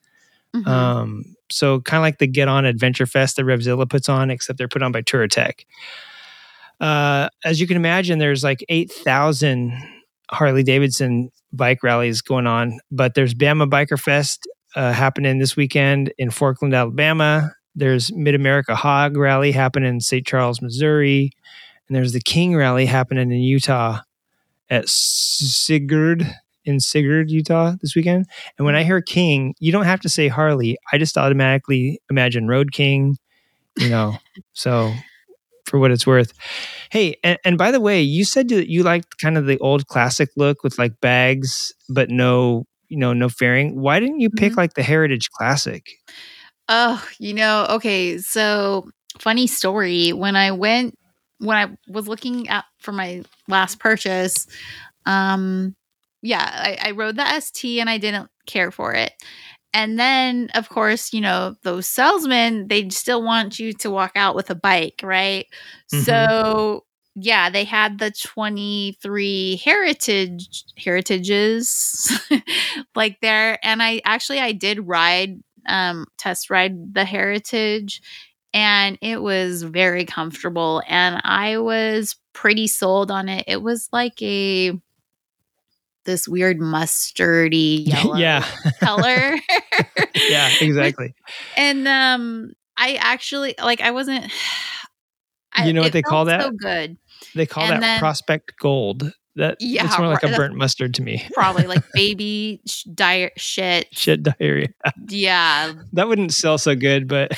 Mhm. Um, so kind of like the Get On Adventure Fest that Revzilla puts on, except they're put on by Touratech. Uh, as you can imagine, there's like 8,000 Harley Davidson bike rallies going on, but there's Bama Biker Fest uh, happening this weekend in Forkland, Alabama. There's Mid America Hog Rally happening in St. Charles, Missouri. And there's the King Rally happening in Utah at Sigurd in Sigurd, Utah this weekend. And when I hear King, you don't have to say Harley. I just automatically imagine Road King, you know. so for what it's worth. Hey, and, and by the way, you said that you liked kind of the old classic look with like bags, but no, you know, no fairing. Why didn't you pick Mhm. like the Heritage Classic? Oh, you know, okay. So, funny story. When I went, when I was looking at for my last purchase, um, yeah, I, I rode the ST and I didn't care for it. And then, of course, you know, those salesmen, they still want you to walk out with a bike, right? Mhm. So, yeah, they had the 23 heritage heritages (laughs) like there and I actually I did ride um test ride the heritage and it was very comfortable and I was pretty sold on it. It was like a this weird mustardy (laughs) yellow yeah. color. (laughs) yeah, (laughs) exactly. and um I actually like I wasn't (sighs) I- You know what they call that? So good. They call And that then- Prospect Gold. That Yeah, it's more like a burnt mustard to me. Probably like baby sh- diet shit. Shit diarrhea. Yeah, That wouldn't sell so good, but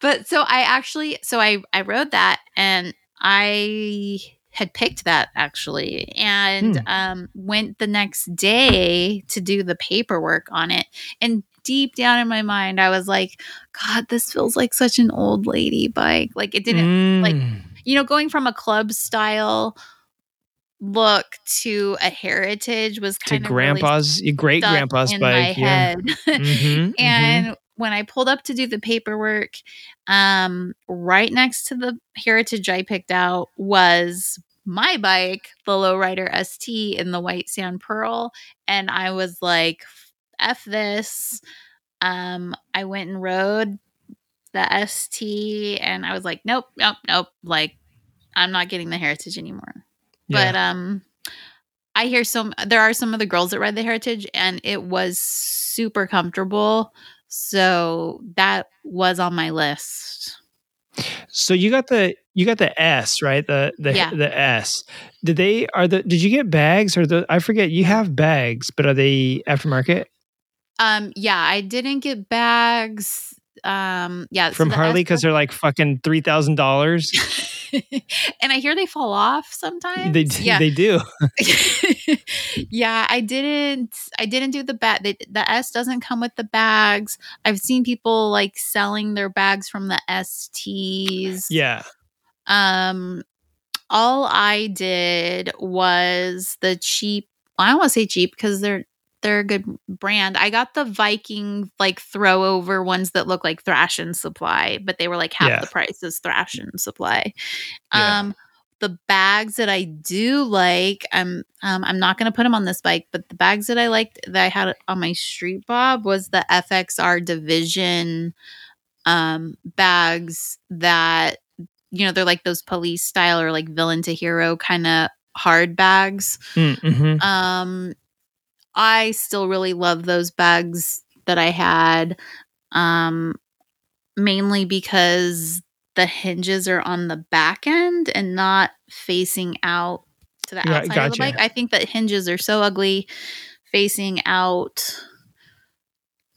but so I actually so I I wrote that and I had picked that actually and Hmm. um went the next day to do the paperwork on it and deep down in my mind I was like god this feels like such an old lady bike like it didn't like, Mm. you know going from a club style look to a heritage was to kind of to grandpa's, your great grandpa's in my bike. Yeah. head Mhm, (laughs) mhm. and when I pulled up to do the paperwork, um, right next to the heritage I picked out was my bike, the Lowrider ST in the white sand pearl. And I was like, F this. Um, I went and rode the ST and I was like, nope, nope, nope. Like, I'm not getting the heritage anymore. Yeah. But um I hear some there are some of the girls that ride the heritage and it was super comfortable. So that was on my list. So you got the you got the S right the the Yeah. the S. Did they are the did you get bags or the I forget you have bags but are they aftermarket Um yeah, I didn't get bags. Um yeah, from the Harley because they're like fucking three thousand dollars. (laughs) (laughs) and I hear they fall off sometimes. They d- yeah. they do. (laughs) yeah, I didn't I didn't do the bag. The, the S doesn't come with the bags. I've seen people like selling their bags from the STs. Yeah. Um, all I did was the cheap. I don't want to say cheap because they're they're a good brand. I got the Viking like throw over ones that look like Thrashin Supply, but they were like half Yeah. the price as Thrashin Supply. Yeah. Um, the bags that I do like, I'm um, I'm not going to put them on this bike, but the bags that I liked that I had on my street bob was the FXR Division um, bags that you know they're like those police style or like villain to hero kind of hard bags. Mm-hmm. Um, I still really love those bags that I had, um, mainly because the hinges are on the back end and not facing out to the Right, outside of the gotcha. bike. I think that hinges are so ugly facing out.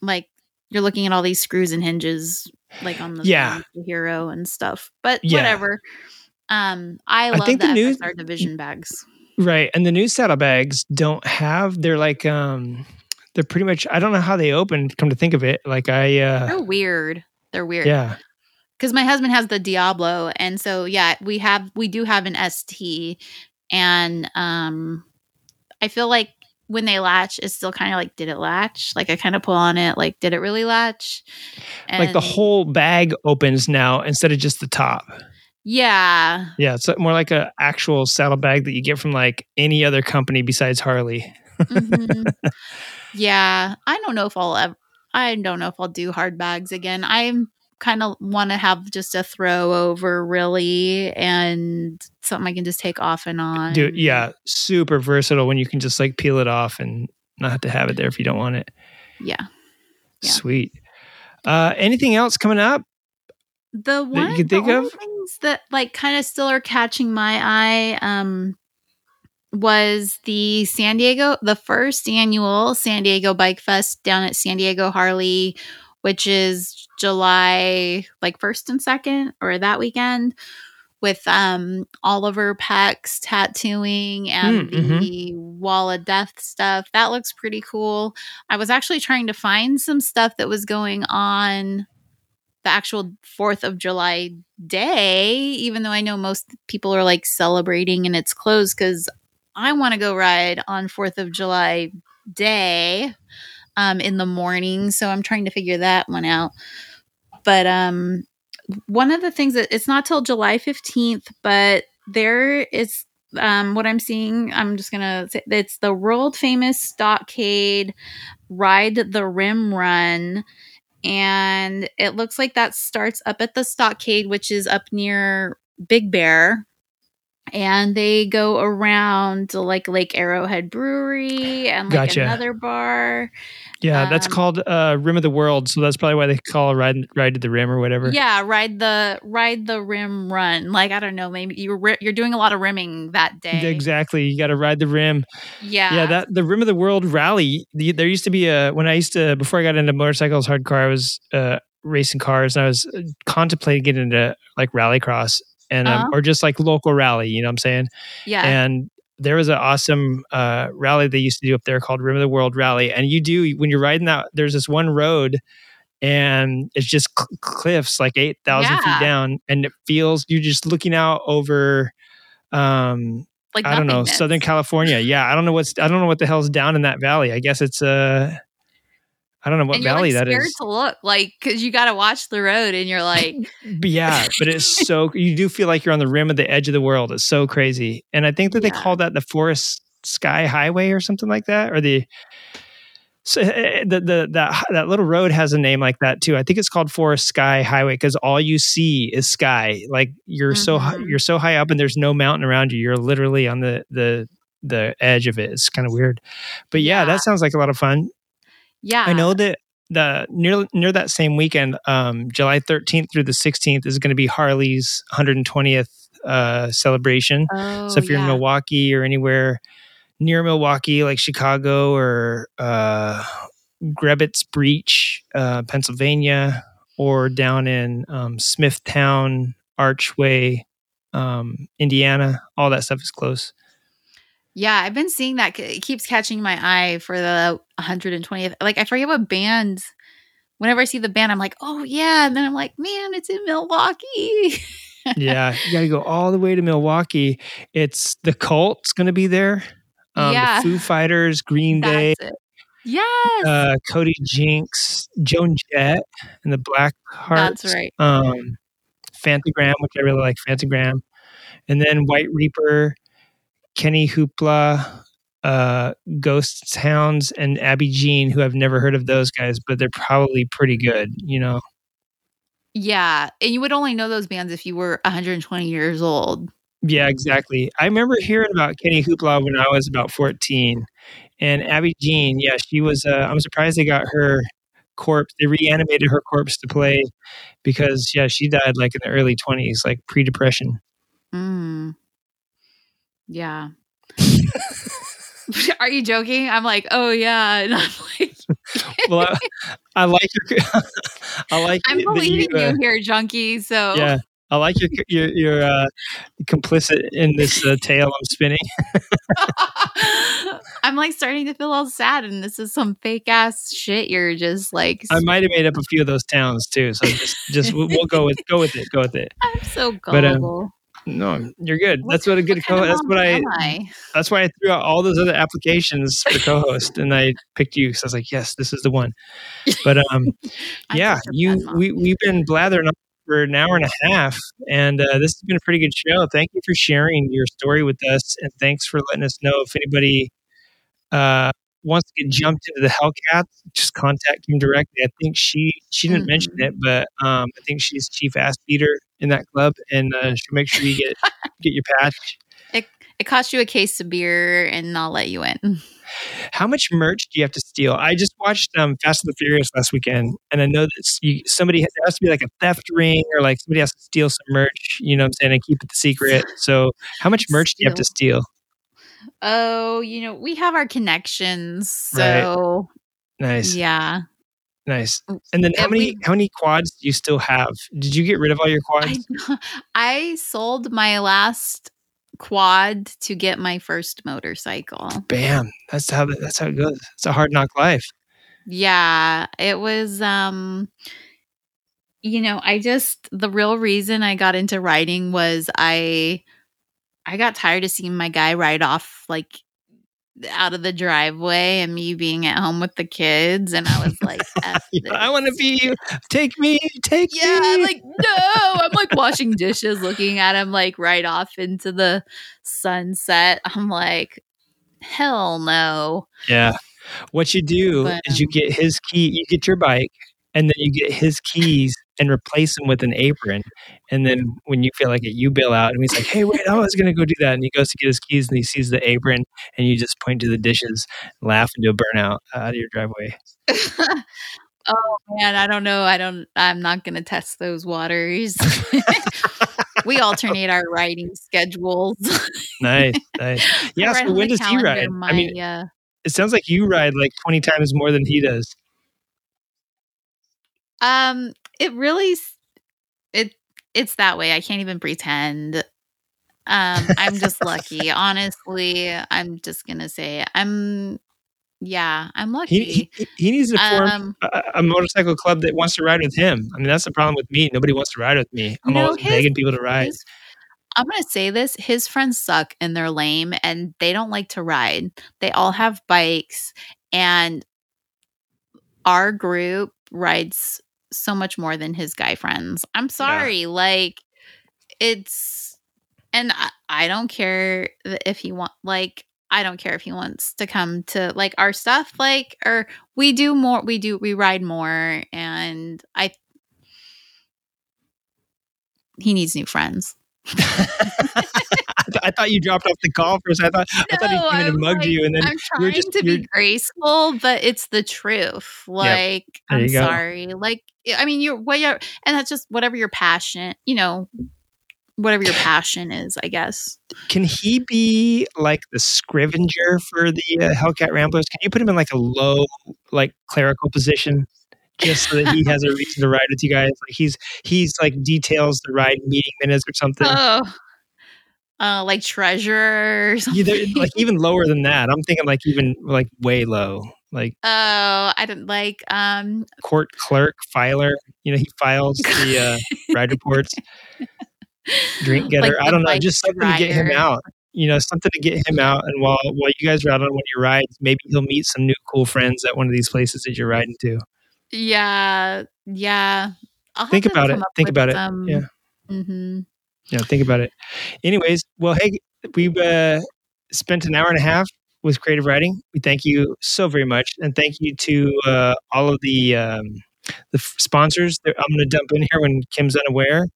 Like you're looking at all these screws and hinges, like on the Yeah. the hero and stuff. But Yeah. whatever. Um, I I love think the, the new- FXR division bags. Right. And the new saddlebags don't have they're like um they're pretty much I don't know how they open, come to think of it. Like I uh They're weird. They're weird. yeah. because my husband has the Diablo, and so yeah, we have we do have an ST, and um, I feel like when they latch, it's still kind of like, did it latch? Like I kind of pull on it, like, did it really latch? like the whole bag opens now instead of just the top. Yeah, Yeah, it's more like a actual saddlebag that you get from like any other company besides Harley. Mhm. (laughs) yeah. I don't know if I'll ever. I don't know if I'll do hard bags again. I'm kind of want to have just a throw over really and something I can just take off and on. Dude, yeah, super versatile when you can just like peel it off and not have to have it there if you don't want it. Yeah. Yeah. Sweet. Uh anything else coming up? the one you can think of? Things that like kind of still are catching my eye um was the San Diego the first annual San Diego Bike Fest down at San Diego Harley which is July like 1st and 2nd or that weekend with um Oliver Peck's tattooing and Mm, the wall of death stuff. That looks pretty cool. I was actually trying to find some stuff that was going on the actual 4th of July day, even though I know most people are like celebrating and it's closed because I want to go ride on 4th of July day um, in the morning. So I'm trying to figure that one out. But um, one of the things that it's not till July 15th, but there is um, what I'm seeing. I'm just going to say it's the world famous stockade ride the rim run and it looks like that starts up at the stockade which is up near big bear and they go around like lake arrowhead brewery and like Gotcha. another bar Yeah, that's Um, called uh Rim of the World, so that's probably why they call ride ride to the rim or whatever. yeah ride the ride the rim run like i don't know maybe you're you're doing a lot of rimming that day Exactly. You got to ride the rim. yeah Yeah, that the Rim of the World rally. The, there used to be a when I used to before I got into motorcycles hardcore, I was uh, racing cars and I was uh, contemplating getting into like rallycross and um, Uh-huh. or just like local rally. You know what I'm saying? yeah And there was an awesome uh, rally they used to do up there called Rim of the World Rally. And you do when you're riding that. There's this one road. And it's just cl- cliffs, like eight thousand Yeah. feet down, and it feels you're just looking out over um like I don't know. Southern California. Yeah, I don't know what's I don't know what the hell's down in that valley. I guess it's uh I don't know what and valley like that scared to look like because you got to watch the road and you're like (laughs) But yeah, but it's (laughs) so you do feel like you're on the rim of the edge of the world. It's so crazy. And I think that they call that the Forest Sky Highway or something like that or the so eh, the, the that that little road has a name like that too. I think it's called Forest Sky Highway because all you see is sky. Like you're so high, Mhm. you're so high up and there's no mountain around you. You're literally on the the the edge of it. It's kind of weird, but yeah, Yeah. that sounds like a lot of fun. Yeah I know that the near near that same weekend, um, July 13th through the 16th, is going to be Harley's 120th uh, celebration. oh, so if you're in. Milwaukee or anywhere near Milwaukee, like Chicago or uh, Breach, uh, Pennsylvania, or down in um, Smithtown, Archway, um, Indiana, all that stuff is close. Yeah, I've been seeing that. It keeps catching my eye for the 120th. Like, I forget what band. Whenever I see the band, I'm like, oh, yeah. And then I'm like, man, it's in Milwaukee. yeah, you got to go all the way to Milwaukee. It's the Colt's going to be there. Um, Yeah. The Foo Fighters, Green Day, That's it. Yes. uh, Cody Jinks, Joan Jett, and the Black Hearts. That's right. Um, Fantagram, which I really like. Fantagram. and then White Reaper, Kenny Hoopla, uh, Ghost Hounds, and Abby Jeanne, who I've never heard of those guys, but they're probably pretty good. You know, Yeah, and you would only know those bands if you were 120 years old. Yeah, exactly. I remember hearing about Kenny Hoopla when I was about 14. And Abby Jeanne, yeah, she was, uh, I'm surprised they got her corpse. They reanimated her corpse to play because, yeah, she died like in the early 20s, like pre depression. Mm. Yeah. (laughs) Are you joking? I'm like, oh yeah, (laughs) and I'm like, Well, I, I like your, (laughs) I like I'm that you, believing uh, you here, junkie. So yeah. I like your your your uh, complicit in this uh, tale I'm spinning. I'm like starting to feel all sad, and this is some fake ass shit. You're just like, I might have made up a few of those towns too, so just just we'll, we'll go with go with it, go with it. I'm so But, um, gullible. No, you're good. That's what a good What co. kind of That's what I. am I? That's why I threw out all those other applications for (laughs) co-host, and I picked you. So I was like, yes, this is the one. But um, (laughs) yeah, you we we've been blathering on for an hour and a half, and uh, this has been a pretty good show. Thank you for sharing your story with us, and thanks for letting us know if anybody uh wants to get jumped into the Hellcats. Just contact Kim directly. I think she she didn't mention Mhm. it, but um, I think she's chief ass beater in that club, and uh, she'll make sure you get (laughs) get your patch. It it costs you a case of beer, and I'll let you in. (sighs) How much merch do you have to steal? I just watched um, Fast and the Furious last weekend, and I know that you, somebody has, has to be like a theft ring, or like somebody has to steal some merch. You know what I'm saying? And keep it the secret. So, how much merch do you have to steal? Oh, you know, we have our connections, Right. so Nice, yeah. nice. And then how many we- how many quads do you still have? Did you get rid of all your quads? I (laughs) I sold my last quad to get my first motorcycle. Bam! That's how that's how it goes. It's a hard knock life. Yeah, it was um you know, I just the real reason I got into riding was I I got tired of seeing my guy ride off like out of the driveway and me being at home with the kids and I was like (laughs) I want to be you. Take me, take Yeah, me. I'm like, no. I'm like washing dishes, looking at him like right off into the sunset. I'm like, hell no. Yeah. What you do But, is you um, get his key, you get your bike, and then you get his keys and replace him with an apron. And then when you feel like it, you bail out. And he's like, hey, wait, I was going to go do that. And he goes to get his keys and he sees the apron and you just point to the dishes, and laugh, and do a burnout out of your driveway. (laughs) oh man, I don't know. I don't I'm not gonna test those waters. (laughs) we alternate our riding schedules. Nice, nice. (laughs) Yeah, so when does he ride? calendar I mean, uh, it sounds like you ride like 20 times more than he does. Um, it really it it's that way. I can't even pretend. Um, I'm just (laughs) lucky. Honestly, I'm just gonna say. I'm yeah, I'm He, lucky. he, he needs to form Um, a, a motorcycle club that wants to ride with him. I mean, that's the problem with me. Nobody wants to ride with me. I'm No, always his- begging people to ride. his- I'm gonna say this: his friends suck and they're lame, and they don't like to ride. They all have bikes, and our group rides so much more than his guy friends. I'm sorry, like it's, and I, I don't care if he want like. I don't care if he wants to come to like our stuff, like, or we do more, we do, we ride more, and I, he needs new friends. (laughs) I, th- I thought you dropped off the call first. I thought I thought he No, came in and mugged like- you, and then I'm trying just- to you're- be graceful, but it's the truth. Like, There I'm go. sorry. Like, I mean, you're what you're, and that's just whatever your passion, you know, whatever your (sighs) passion is, I guess. can he be like the scrivenger for the uh, Hellcat Ramblers? Can you put him in like a low, like clerical position, just so that he has a reason to ride with you guys? Like he's he's like details the ride meeting minutes or something. Oh, uh, like treasure. Or something. Either (laughs) like even lower than that. I'm thinking like even like way low, like oh, I don't like. Um, court clerk, filer. You know, he files the uh, (laughs) ride reports. Drink getter. like I don't know, just something to get him out. You know, something to get him out. And while while you guys are out on one of your rides, maybe he'll meet some new cool friends at one of these places that you're riding to. Yeah, yeah. I'll Think about it. Think about it. Yeah. mhm. Yeah, think about it. Anyways, well, hey, we've uh, spent an hour and a half with Creative Riding. We thank you so very much, and thank you to uh, all of the um, the f- sponsors. that I'm going to dump in here when Kim's unaware.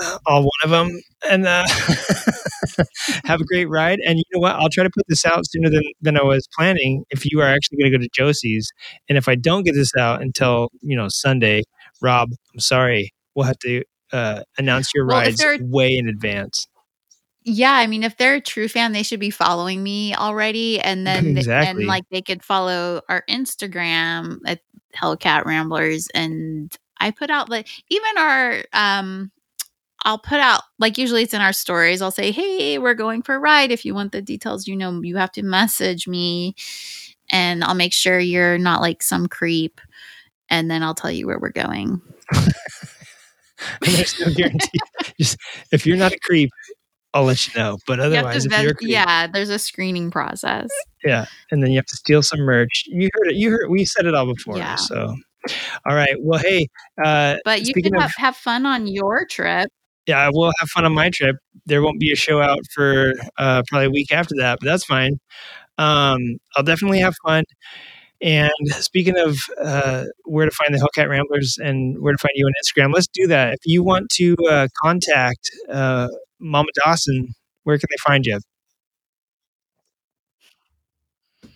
Uh, (laughs) all one of them, and uh, (laughs) (laughs) have a great ride. And you know what? I'll try to put this out sooner than than I was planning. If you are actually going to go to Josie's, and if I don't get this out until you know Sunday, Rob, I'm sorry. We'll have to uh, announce your Well, rides way in advance. Yeah, I mean, if they're a true fan, they should be following me already, and (laughs) then Exactly. and like they could follow our Instagram at Hellcat Ramblers, and I put out like even our um, I'll put out like usually it's in our stories. I'll say, hey, we're going for a ride. If you want the details, you know, you have to message me, and I'll make sure you're not like some creep, and then I'll tell you where we're going. (laughs) There's no guarantee. Just if you're not a creep, I'll let you know. But otherwise, vet- you're creep, yeah, there's a screening process. yeah, and then you have to steal some merch. You heard it. You heard. We said it all before. Yeah. So, all right. Well, hey, uh, But you can of- have, have fun on your trip. Yeah, we'll have fun on my trip. There won't be a show out for uh, probably a week after that, but that's fine. Um, I'll definitely have fun. And speaking of uh, where to find the Hellcat Ramblers and where to find you on Instagram, let's do that. If you want to uh, contact uh, Mama Dawson, where can they find you?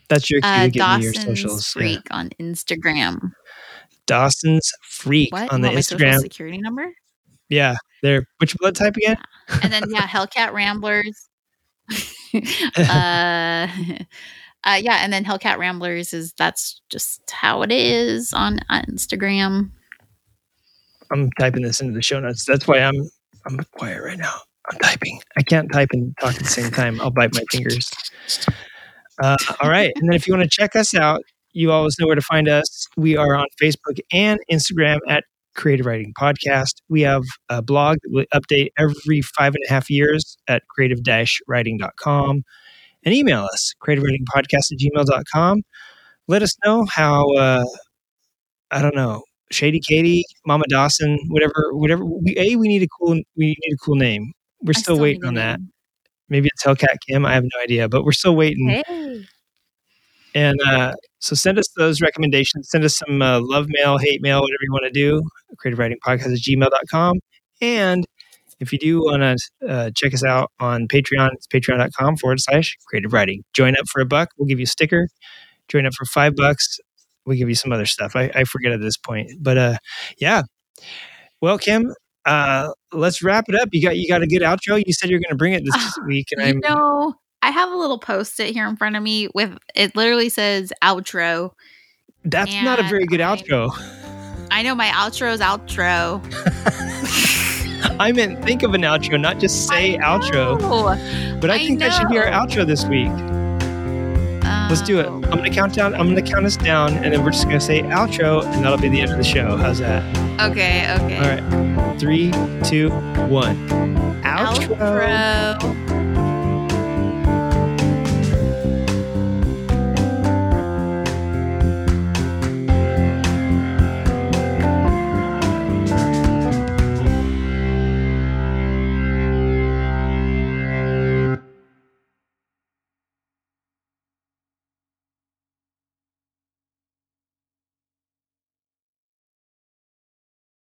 That's your cue Uh, to give me your Dawson's socials. Yeah. Freak on Instagram. Dawson's Freak What? on the want my social Instagram. security number? Yeah, there. Which blood type again? And then yeah, Hellcat Ramblers. (laughs) uh, (laughs) uh, yeah, and then Hellcat Ramblers is that's just how it is on, on Instagram. I'm typing this into the show notes. That's why I'm I'm quiet right now. I'm typing. I can't type and talk at the same time. I'll bite my fingers. Uh, all right, and then if you want to check us out, you always know where to find us. We are on Facebook and Instagram at Creative Riding Podcast. We have a blog that we update every five and a half years at creative-riding.com. And email us, creative riding podcast at gmail.com. Let us know how, uh, I don't know, Shady Katie, Mama Dawson, whatever, whatever. We, a, we need a cool, we need a cool name. We're I still, waiting on that. Maybe it's Hellcat Kim. I have no idea, but we're still waiting. Hey. And uh, so send us those recommendations. Send us some uh, love mail, hate mail, whatever you want to do. Creative Riding Podcast at gmail.com. And if you do want to uh, check us out on Patreon, it's patreon.com forward slash creative riding. Join up for a buck, we'll give you a sticker. Join up for five bucks, we'll give you some other stuff. I, I forget at this point. But uh, yeah. Well, Kim, uh, let's wrap it up. You got you got a good outro. You said you're going to bring it this Oh, week, and I'm know, I have a little post-it here in front of me with it literally says outro. that's not a very good and outro. I know my outro is outro. (laughs) I meant think of an outro, not just say outro. But I, I think that should be our outro this week. Let's do it. Oh. I'm gonna count down. I'm gonna count us down, and then we're just gonna say outro, and that'll be the end of the show. How's that? Okay, okay. All right. Three, two, one. Outro. Outro.